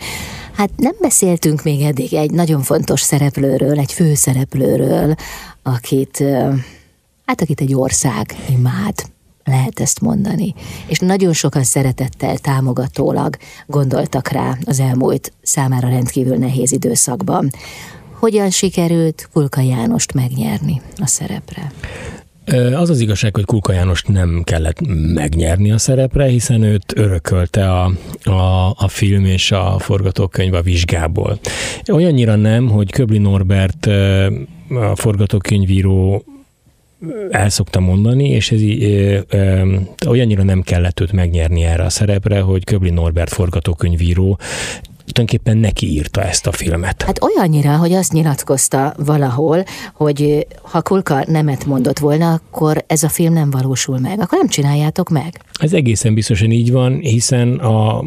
Hát nem beszéltünk még eddig egy nagyon fontos szereplőről, egy főszereplőről, akit, hát akit egy ország imád lehet ezt mondani. És nagyon sokan szeretettel, támogatólag gondoltak rá az elmúlt számára rendkívül nehéz időszakban. Hogyan sikerült Kulka Jánost megnyerni a szerepre? Az az igazság, hogy Kulka Jánost nem kellett megnyerni a szerepre, hiszen őt örökölte a, a, a film és a forgatókönyv a vizsgából. Olyannyira nem, hogy Köbli Norbert a forgatókönyvíró el szokta mondani, és ez így, ö, ö, olyannyira nem kellett őt megnyerni erre a szerepre, hogy Köbli Norbert forgatókönyvíró tulajdonképpen neki írta ezt a filmet. Hát olyannyira, hogy azt nyilatkozta valahol, hogy ha Kulka nemet mondott volna, akkor ez a film nem valósul meg. Akkor nem csináljátok meg. Ez egészen biztosan így van, hiszen a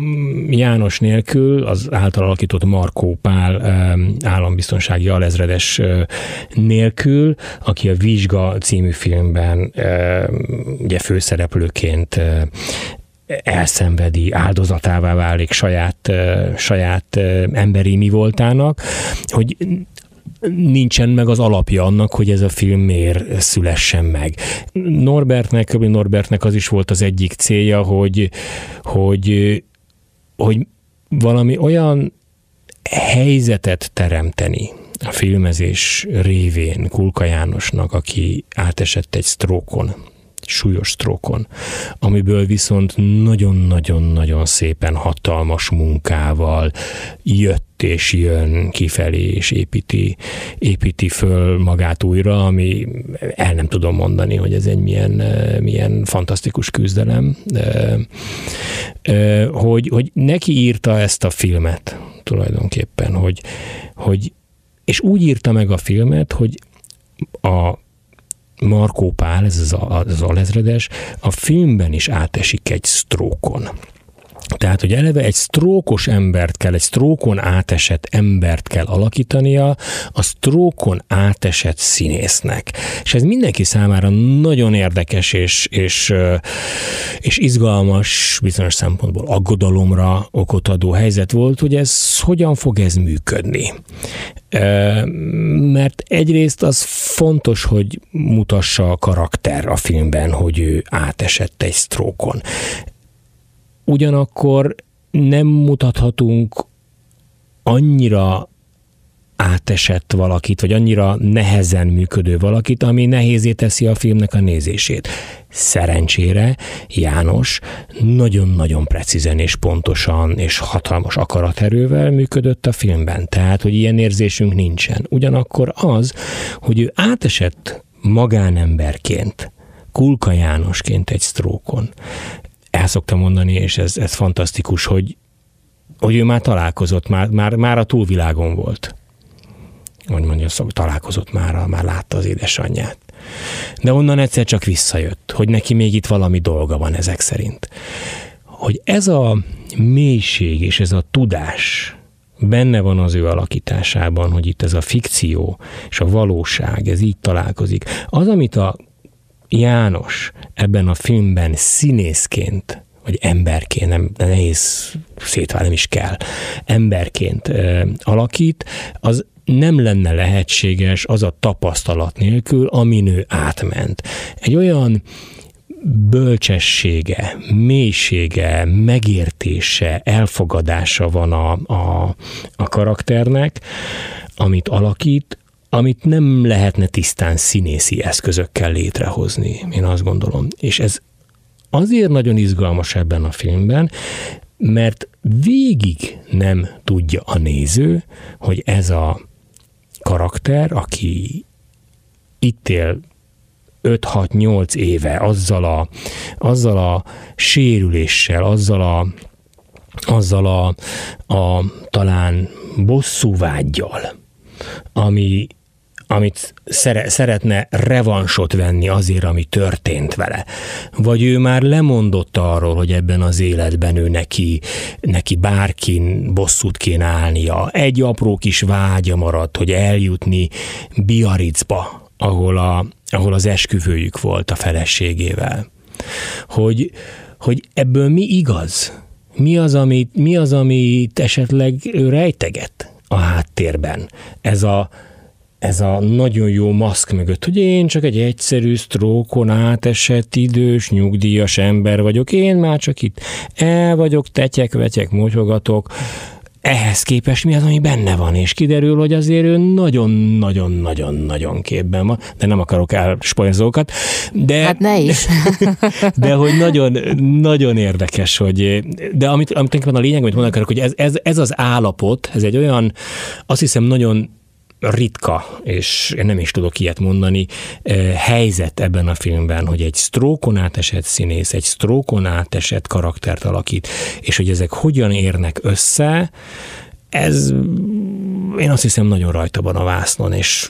János nélkül az által alakított Markó Pál állambiztonsági alezredes nélkül, aki a Vizsga című filmben ugye főszereplőként elszenvedi, áldozatává válik saját, saját emberi mi voltának, hogy nincsen meg az alapja annak, hogy ez a film miért szülessen meg. Norbertnek, Norbertnek az is volt az egyik célja, hogy, hogy, hogy valami olyan helyzetet teremteni a filmezés révén Kulka Jánosnak, aki átesett egy sztrókon, súlyos sztrókon, amiből viszont nagyon-nagyon-nagyon szépen hatalmas munkával jött és jön kifelé, és építi, építi föl magát újra, ami el nem tudom mondani, hogy ez egy milyen, milyen fantasztikus küzdelem, hogy, hogy neki írta ezt a filmet tulajdonképpen, hogy, hogy és úgy írta meg a filmet, hogy a Markó Pál, ez az, az alezredes, a filmben is átesik egy sztrókon. Tehát, hogy eleve egy sztrókos embert kell, egy sztrókon átesett embert kell alakítania, a sztrókon átesett színésznek. És ez mindenki számára nagyon érdekes és, és, és izgalmas, bizonyos szempontból aggodalomra okot adó helyzet volt, hogy ez hogyan fog ez működni. Mert egyrészt az fontos, hogy mutassa a karakter a filmben, hogy ő átesett egy sztrókon ugyanakkor nem mutathatunk annyira átesett valakit, vagy annyira nehezen működő valakit, ami nehézé teszi a filmnek a nézését. Szerencsére János nagyon-nagyon precízen és pontosan és hatalmas akaraterővel működött a filmben, tehát, hogy ilyen érzésünk nincsen. Ugyanakkor az, hogy ő átesett magánemberként, Kulka Jánosként egy sztrókon, el szoktam mondani, és ez, ez fantasztikus, hogy, hogy ő már találkozott, már, már, már a túlvilágon volt. Hogy mondja, szó, találkozott már, már látta az édesanyját. De onnan egyszer csak visszajött, hogy neki még itt valami dolga van ezek szerint. Hogy ez a mélység és ez a tudás benne van az ő alakításában, hogy itt ez a fikció és a valóság, ez így találkozik. Az, amit a János ebben a filmben színészként, vagy emberként, nem nehéz szétválni is kell, emberként ö, alakít, az nem lenne lehetséges az a tapasztalat nélkül, amin ő átment. Egy olyan bölcsessége, mélysége, megértése, elfogadása van a, a, a karakternek, amit alakít, amit nem lehetne tisztán színészi eszközökkel létrehozni, én azt gondolom. És ez azért nagyon izgalmas ebben a filmben, mert végig nem tudja a néző, hogy ez a karakter, aki itt él 5-6-8 éve azzal a, azzal a sérüléssel, azzal a, azzal a, a talán bosszúvágyjal, ami amit szere, szeretne revansot venni azért, ami történt vele. Vagy ő már lemondott arról, hogy ebben az életben ő neki, neki bárkin bosszút kéne állnia. Egy apró kis vágya maradt, hogy eljutni Biarritzba, ahol, a, ahol az esküvőjük volt a feleségével. Hogy, hogy ebből mi igaz? Mi az, amit, mi az, amit esetleg ő rejteget a háttérben? Ez a, ez a nagyon jó maszk mögött, hogy én csak egy egyszerű sztrókon átesett idős, nyugdíjas ember vagyok, én már csak itt el vagyok, tetyek-vetyek, motyogatok, ehhez képest mi az, ami benne van, és kiderül, hogy azért ő nagyon-nagyon-nagyon-nagyon képben van, de nem akarok elspojzókat. De, hát ne is. de hogy nagyon, nagyon érdekes, hogy, de amit, amit a lényeg, amit mondanak, hogy ez, ez, ez az állapot, ez egy olyan, azt hiszem nagyon ritka, és én nem is tudok ilyet mondani, helyzet ebben a filmben, hogy egy sztrókon átesett színész, egy sztrókon átesett karaktert alakít, és hogy ezek hogyan érnek össze, ez én azt hiszem nagyon rajta van a vásznon, és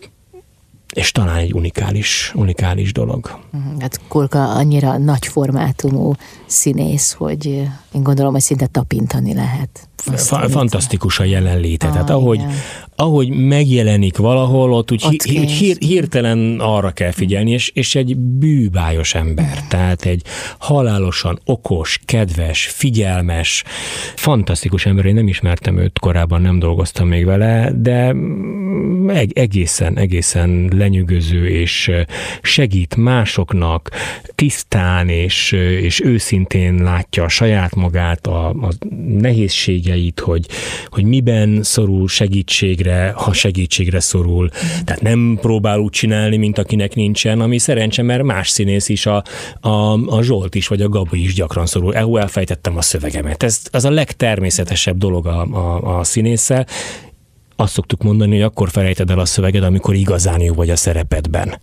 és talán egy unikális, unikális dolog. Mhm, hát Kulka annyira nagy formátumú színész, hogy én gondolom, hogy szinte tapintani lehet. Fa- fantasztikus a jelenléte. Ah, Tehát ahogy, ahogy megjelenik valahol, ott úgy, ott hí- hír, hirtelen arra kell figyelni, és, és egy bűbájos ember. Tehát egy halálosan okos, kedves, figyelmes, fantasztikus ember. Én nem ismertem őt korábban, nem dolgoztam még vele, de egészen, egészen lenyűgöző, és segít másoknak tisztán és, és őszintén látja a saját magát, a, a nehézségeit, hogy, hogy miben szorul segítségre, ha segítségre szorul. Tehát nem próbál úgy csinálni, mint akinek nincsen, ami szerencse, mert más színész is, a, a, a Zsolt is, vagy a Gabi is gyakran szorul. Ehú, elfejtettem a szövegemet. Ez az a legtermészetesebb dolog a, a, a színésszel, azt szoktuk mondani, hogy akkor felejted el a szöveged, amikor igazán jó vagy a szerepedben.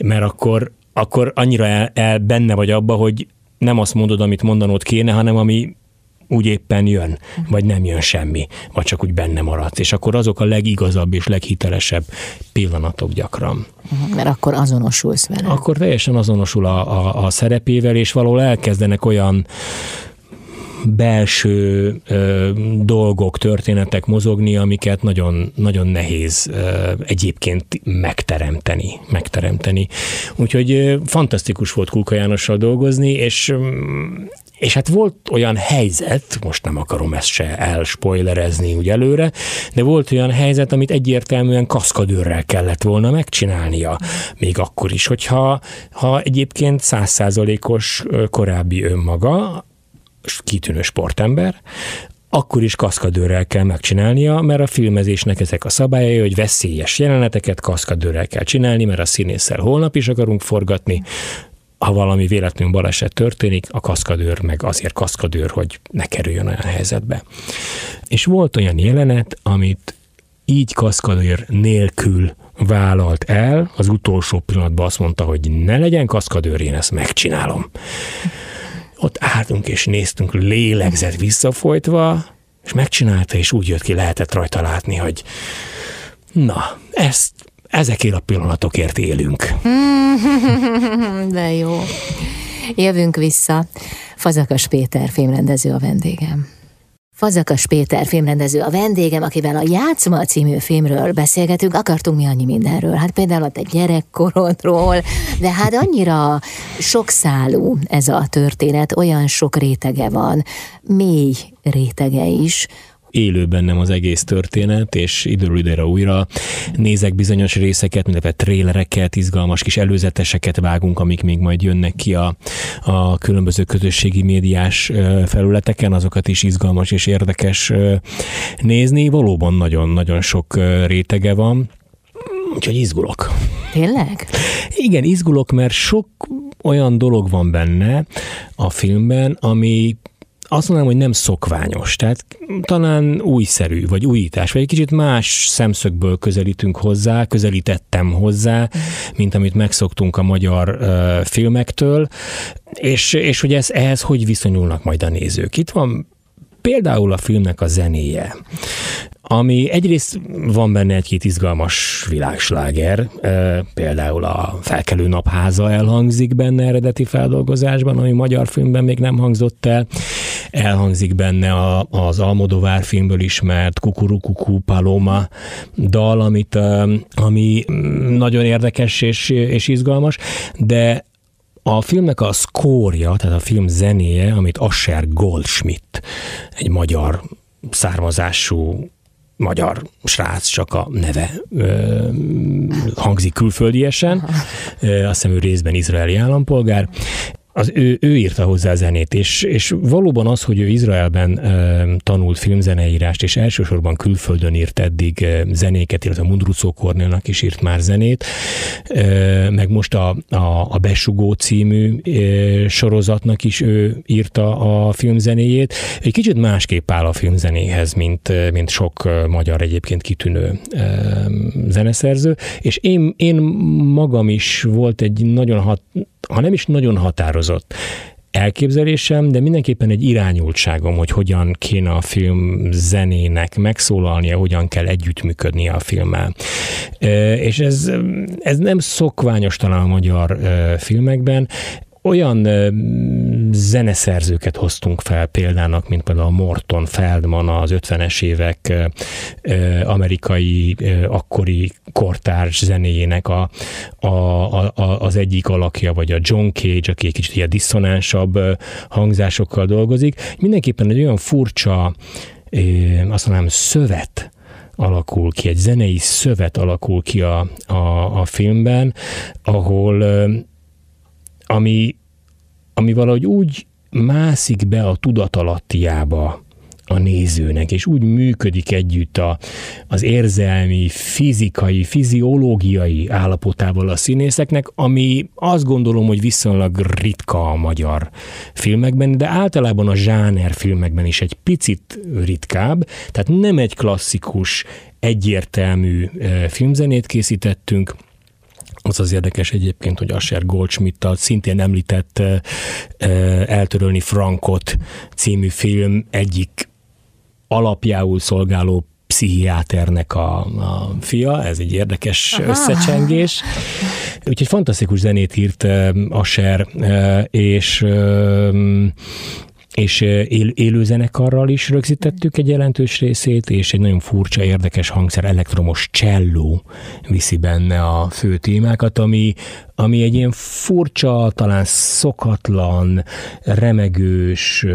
Mert akkor, akkor annyira el, el benne vagy abba, hogy nem azt mondod, amit mondanod kéne, hanem ami úgy éppen jön, vagy nem jön semmi, vagy csak úgy benne maradsz. És akkor azok a legigazabb és leghitelesebb pillanatok gyakran. Mert akkor azonosulsz vele. Akkor teljesen azonosul a, a, a szerepével, és valahol elkezdenek olyan belső ö, dolgok, történetek mozogni, amiket nagyon, nagyon nehéz ö, egyébként megteremteni, megteremteni. Úgyhogy ö, fantasztikus volt Kulka Jánossal dolgozni, és és hát volt olyan helyzet, most nem akarom ezt se elspoilerezni úgy előre, de volt olyan helyzet, amit egyértelműen kaszkadőrrel kellett volna megcsinálnia. Még akkor is, hogyha ha egyébként százszázalékos korábbi önmaga, kitűnő sportember, akkor is kaszkadőrrel kell megcsinálnia, mert a filmezésnek ezek a szabályai, hogy veszélyes jeleneteket kaszkadőrrel kell csinálni, mert a színésszel holnap is akarunk forgatni, ha valami véletlenül baleset történik, a kaszkadőr meg azért kaszkadőr, hogy ne kerüljön olyan helyzetbe. És volt olyan jelenet, amit így kaszkadőr nélkül vállalt el, az utolsó pillanatban azt mondta, hogy ne legyen kaszkadőr, én ezt megcsinálom ott álltunk és néztünk lélegzett visszafolytva, és megcsinálta, és úgy jött ki, lehetett rajta látni, hogy na, ezt, ezekért a pillanatokért élünk. De jó. Jövünk vissza. Fazakas Péter filmrendező a vendégem. Fazakas Péter filmrendező a vendégem, akivel a Játszma című filmről beszélgetünk, akartunk mi annyi mindenről. Hát például a te gyerekkorodról, de hát annyira sokszálú ez a történet, olyan sok rétege van, mély rétege is, élő bennem az egész történet, és időről időre újra nézek bizonyos részeket, mindenféle trélereket, izgalmas kis előzeteseket vágunk, amik még majd jönnek ki a, a különböző közösségi médiás felületeken, azokat is izgalmas és érdekes nézni. Valóban nagyon-nagyon sok rétege van. Úgyhogy izgulok. Tényleg? Igen, izgulok, mert sok olyan dolog van benne a filmben, ami azt mondanám, hogy nem szokványos, tehát talán újszerű, vagy újítás, vagy egy kicsit más szemszögből közelítünk hozzá, közelítettem hozzá, mint amit megszoktunk a magyar uh, filmektől, és, és hogy ez, ehhez hogy viszonyulnak majd a nézők. Itt van például a filmnek a zenéje ami egyrészt van benne egy-két izgalmas világsláger, például a Felkelő Napháza elhangzik benne eredeti feldolgozásban, ami magyar filmben még nem hangzott el. Elhangzik benne a, az Almodovár filmből ismert Kukurukuku Paloma dal, amit, ami nagyon érdekes és, és izgalmas, de A filmnek a szkórja, tehát a film zenéje, amit Asher Goldschmidt, egy magyar származású magyar srác, csak a neve ö, hangzik külföldiesen, ö, azt hiszem ő részben izraeli állampolgár, az ő, ő írta hozzá a zenét, és, és valóban az, hogy ő Izraelben e, tanult filmzeneírást, és elsősorban külföldön írt eddig e, zenéket, illetve Mundrucó Kornélnak is írt már zenét, e, meg most a, a, a Besugó című e, sorozatnak is ő írta a filmzenéjét. Egy kicsit másképp áll a filmzenéhez, mint, mint sok magyar egyébként kitűnő e, zeneszerző, és én, én magam is volt egy nagyon hat, ha nem is nagyon határozott elképzelésem, de mindenképpen egy irányultságom, hogy hogyan kéne a film zenének megszólalnia, hogyan kell együttműködnie a filmmel. És ez, ez nem szokványos talán a magyar filmekben, olyan zeneszerzőket hoztunk fel példának, mint például a Morton Feldman, az 50-es évek amerikai akkori kortárs zenéjének a, a, a, az egyik alakja, vagy a John Cage, aki egy kicsit ilyen diszonánsabb hangzásokkal dolgozik. Mindenképpen egy olyan furcsa, azt mondanám, szövet, alakul ki, egy zenei szövet alakul ki a, a, a filmben, ahol ami, ami valahogy úgy mászik be a tudatalattiába a nézőnek, és úgy működik együtt a, az érzelmi, fizikai, fiziológiai állapotával a színészeknek, ami azt gondolom, hogy viszonylag ritka a magyar filmekben, de általában a zsáner filmekben is egy picit ritkább, tehát nem egy klasszikus, egyértelmű filmzenét készítettünk, az az érdekes egyébként, hogy Asher goldschmidt szintén említett Eltörölni Frankot című film egyik alapjául szolgáló pszichiáternek a, a fia, ez egy érdekes Aha. összecsengés. Úgyhogy fantasztikus zenét írt Asher, és és él, élőzenekarral is rögzítettük egy jelentős részét, és egy nagyon furcsa, érdekes hangszer, elektromos cselló viszi benne a fő témákat, ami, ami egy ilyen furcsa, talán szokatlan, remegős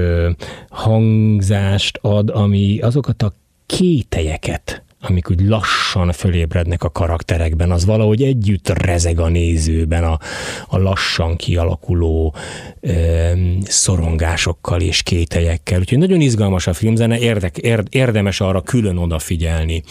hangzást ad, ami azokat a kételyeket, amik úgy lassan fölébrednek a karakterekben, az valahogy együtt rezeg a nézőben a, a lassan kialakuló ö, szorongásokkal és kételyekkel. Úgyhogy nagyon izgalmas a filmzene, érdek, érd, érdemes arra külön odafigyelni.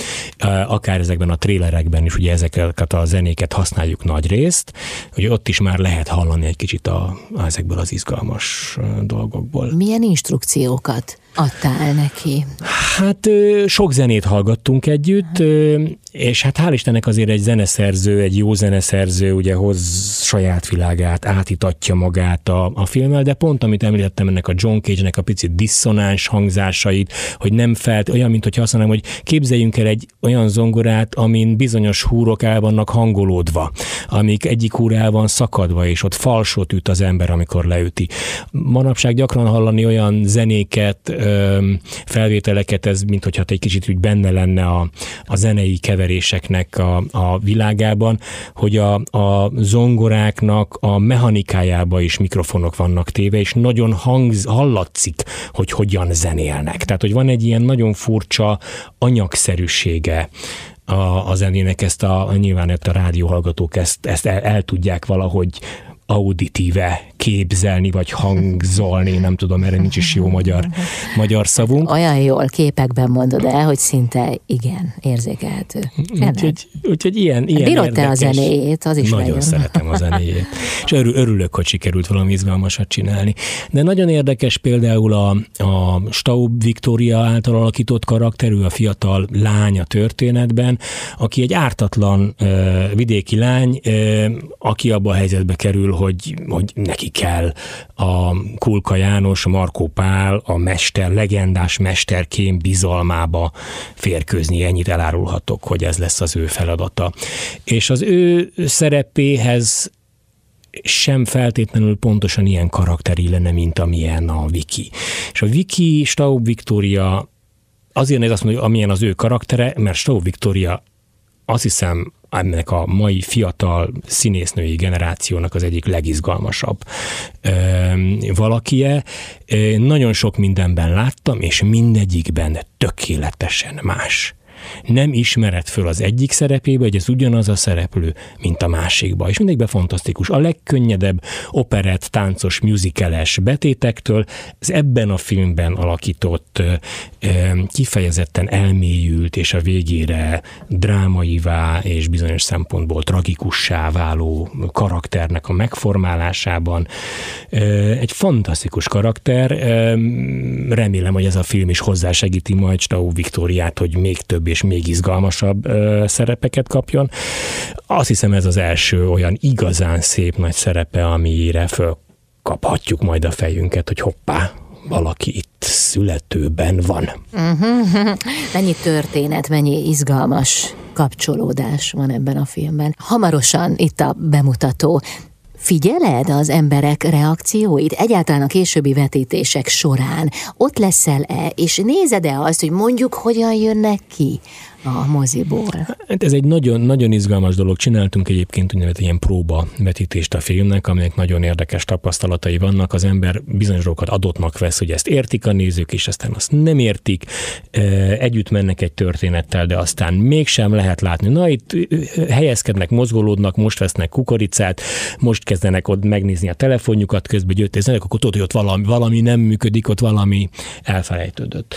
Akár ezekben a trélerekben is ugye ezeket a zenéket használjuk nagy részt, hogy ott is már lehet hallani egy kicsit a, ezekből az izgalmas dolgokból. Milyen instrukciókat adtál neki? Hát sok zenét hallgattunk együtt, és hát hál' Istennek azért egy zeneszerző, egy jó zeneszerző ugye hoz saját világát, átítatja magát a, a filmmel, de pont amit említettem ennek a John Cage-nek a picit diszonáns hangzásait, hogy nem felt, olyan, mint hogy azt mondanám, hogy képzeljünk el egy olyan zongorát, amin bizonyos húrok el vannak hangolódva, amik egyik húr el van szakadva, és ott falsot üt az ember, amikor leüti. Manapság gyakran hallani olyan zenéket, felvételeket, ez mint hogyha egy kicsit úgy benne lenne a, a zenei keveréseknek a, a világában, hogy a, a zongoráknak a mechanikájába is mikrofonok vannak téve, és nagyon hangz, hallatszik, hogy hogyan zenélnek. Tehát, hogy van egy ilyen nagyon furcsa anyagszerűsége a, a zenének, ezt a, nyilván a rádióhallgatók ezt, ezt el, el tudják valahogy auditíve képzelni, vagy hangzolni, nem tudom, erre nincs is jó magyar, magyar szavunk. Olyan jól képekben mondod el, hogy szinte igen, érzékelhető. Úgyhogy, úgyhogy ilyen, ilyen Bírod te a zenéjét, az is Nagyon szeretem a zenéjét. És örül, örülök, hogy sikerült valami izgalmasat csinálni. De nagyon érdekes például a, a Staub Viktória által alakított karakterű, a fiatal lány a történetben, aki egy ártatlan uh, vidéki lány, uh, aki abba a helyzetbe kerül, hogy, hogy neki kell a Kulka János, a Markó Pál, a mester, legendás mesterkém bizalmába férkőzni. Ennyit elárulhatok, hogy ez lesz az ő feladata. És az ő szerepéhez sem feltétlenül pontosan ilyen karakteri lenne, mint amilyen a Viki. És a Viki, Staub Viktória azért néz azt mondja, hogy amilyen az ő karaktere, mert Staub Viktória azt hiszem ennek a mai fiatal színésznői generációnak az egyik legizgalmasabb valakie. Nagyon sok mindenben láttam, és mindegyikben tökéletesen más nem ismered föl az egyik szerepébe, hogy ez ugyanaz a szereplő, mint a másikba. És mindegyikben fantasztikus. A legkönnyedebb operett, táncos, musicales betétektől, ez ebben a filmben alakított, kifejezetten elmélyült, és a végére drámaivá és bizonyos szempontból tragikussá váló karakternek a megformálásában. Egy fantasztikus karakter. Remélem, hogy ez a film is hozzásegíti majd Stau Viktóriát, hogy még több és még izgalmasabb szerepeket kapjon. Azt hiszem ez az első olyan igazán szép nagy szerepe, amire fölkaphatjuk majd a fejünket, hogy hoppá, valaki itt születőben van. Uh-huh. Mennyi történet, mennyi izgalmas kapcsolódás van ebben a filmben. Hamarosan itt a bemutató. Figyeled az emberek reakcióit egyáltalán a későbbi vetítések során? Ott leszel-e, és nézed-e azt, hogy mondjuk hogyan jönnek ki a moziból? Hát ez egy nagyon, nagyon izgalmas dolog. Csináltunk egyébként úgynevezett ilyen próba vetítést a filmnek, aminek nagyon érdekes tapasztalatai vannak. Az ember bizonyos dolgokat adottnak vesz, hogy ezt értik a nézők, és aztán azt nem értik. Együtt mennek egy történettel, de aztán mégsem lehet látni. Na, itt helyezkednek, mozgolódnak, most vesznek kukoricát, most kezdenek ott megnézni a telefonjukat, közben gyöttéznek, akkor tudod, hogy ott valami, valami nem működik, ott valami elfelejtődött.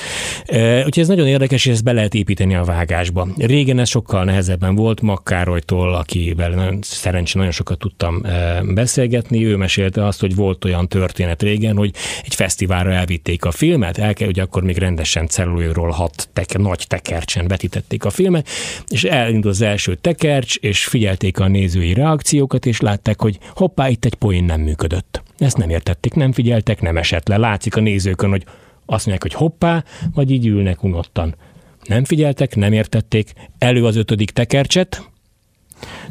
Úgyhogy ez nagyon érdekes, és ezt be lehet építeni a vágásba írásba. Régen ez sokkal nehezebben volt, Makkárolytól, akivel nagyon szerencsé nagyon sokat tudtam eh, beszélgetni, ő mesélte azt, hogy volt olyan történet régen, hogy egy fesztiválra elvitték a filmet, el kell, hogy akkor még rendesen cellulóról hat teke, nagy tekercsen vetítették a filmet, és elindult az első tekercs, és figyelték a nézői reakciókat, és látták, hogy hoppá, itt egy poén nem működött. Ezt nem értették, nem figyeltek, nem esett le. Látszik a nézőkön, hogy azt mondják, hogy hoppá, vagy így ülnek unottan nem figyeltek, nem értették, elő az ötödik tekercset,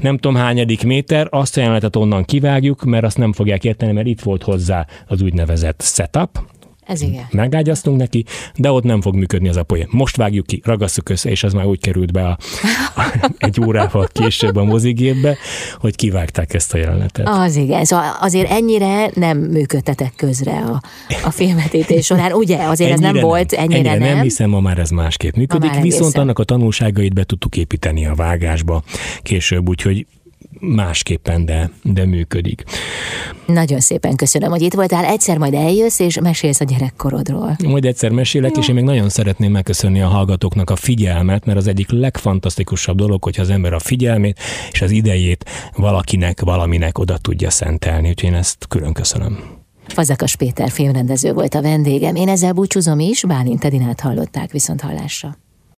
nem tudom hányadik méter, azt a jelenetet onnan kivágjuk, mert azt nem fogják érteni, mert itt volt hozzá az úgynevezett setup, ez igen. Megágyaztunk neki, de ott nem fog működni az a poén. Most vágjuk ki, ragasszuk össze, és az már úgy került be a, a, egy órával később a mozigépbe, hogy kivágták ezt a jelenetet. Az igen, szóval azért ennyire nem működtetek közre a, a filmetítés során, ugye? Azért ennyire ez nem, nem volt, ennyire, ennyire nem. nem. hiszem, ma már ez másképp működik, viszont egészen. annak a tanulságait be tudtuk építeni a vágásba később, úgyhogy másképpen, de, de működik. Nagyon szépen köszönöm, hogy itt voltál. Egyszer majd eljössz, és mesélsz a gyerekkorodról. Majd egyszer mesélek, Jó. és én még nagyon szeretném megköszönni a hallgatóknak a figyelmet, mert az egyik legfantasztikusabb dolog, hogyha az ember a figyelmét és az idejét valakinek, valaminek oda tudja szentelni. Úgyhogy én ezt külön köszönöm. Fazakas Péter filmrendező volt a vendégem. Én ezzel búcsúzom is, Bálint Edinát hallották viszont hallásra.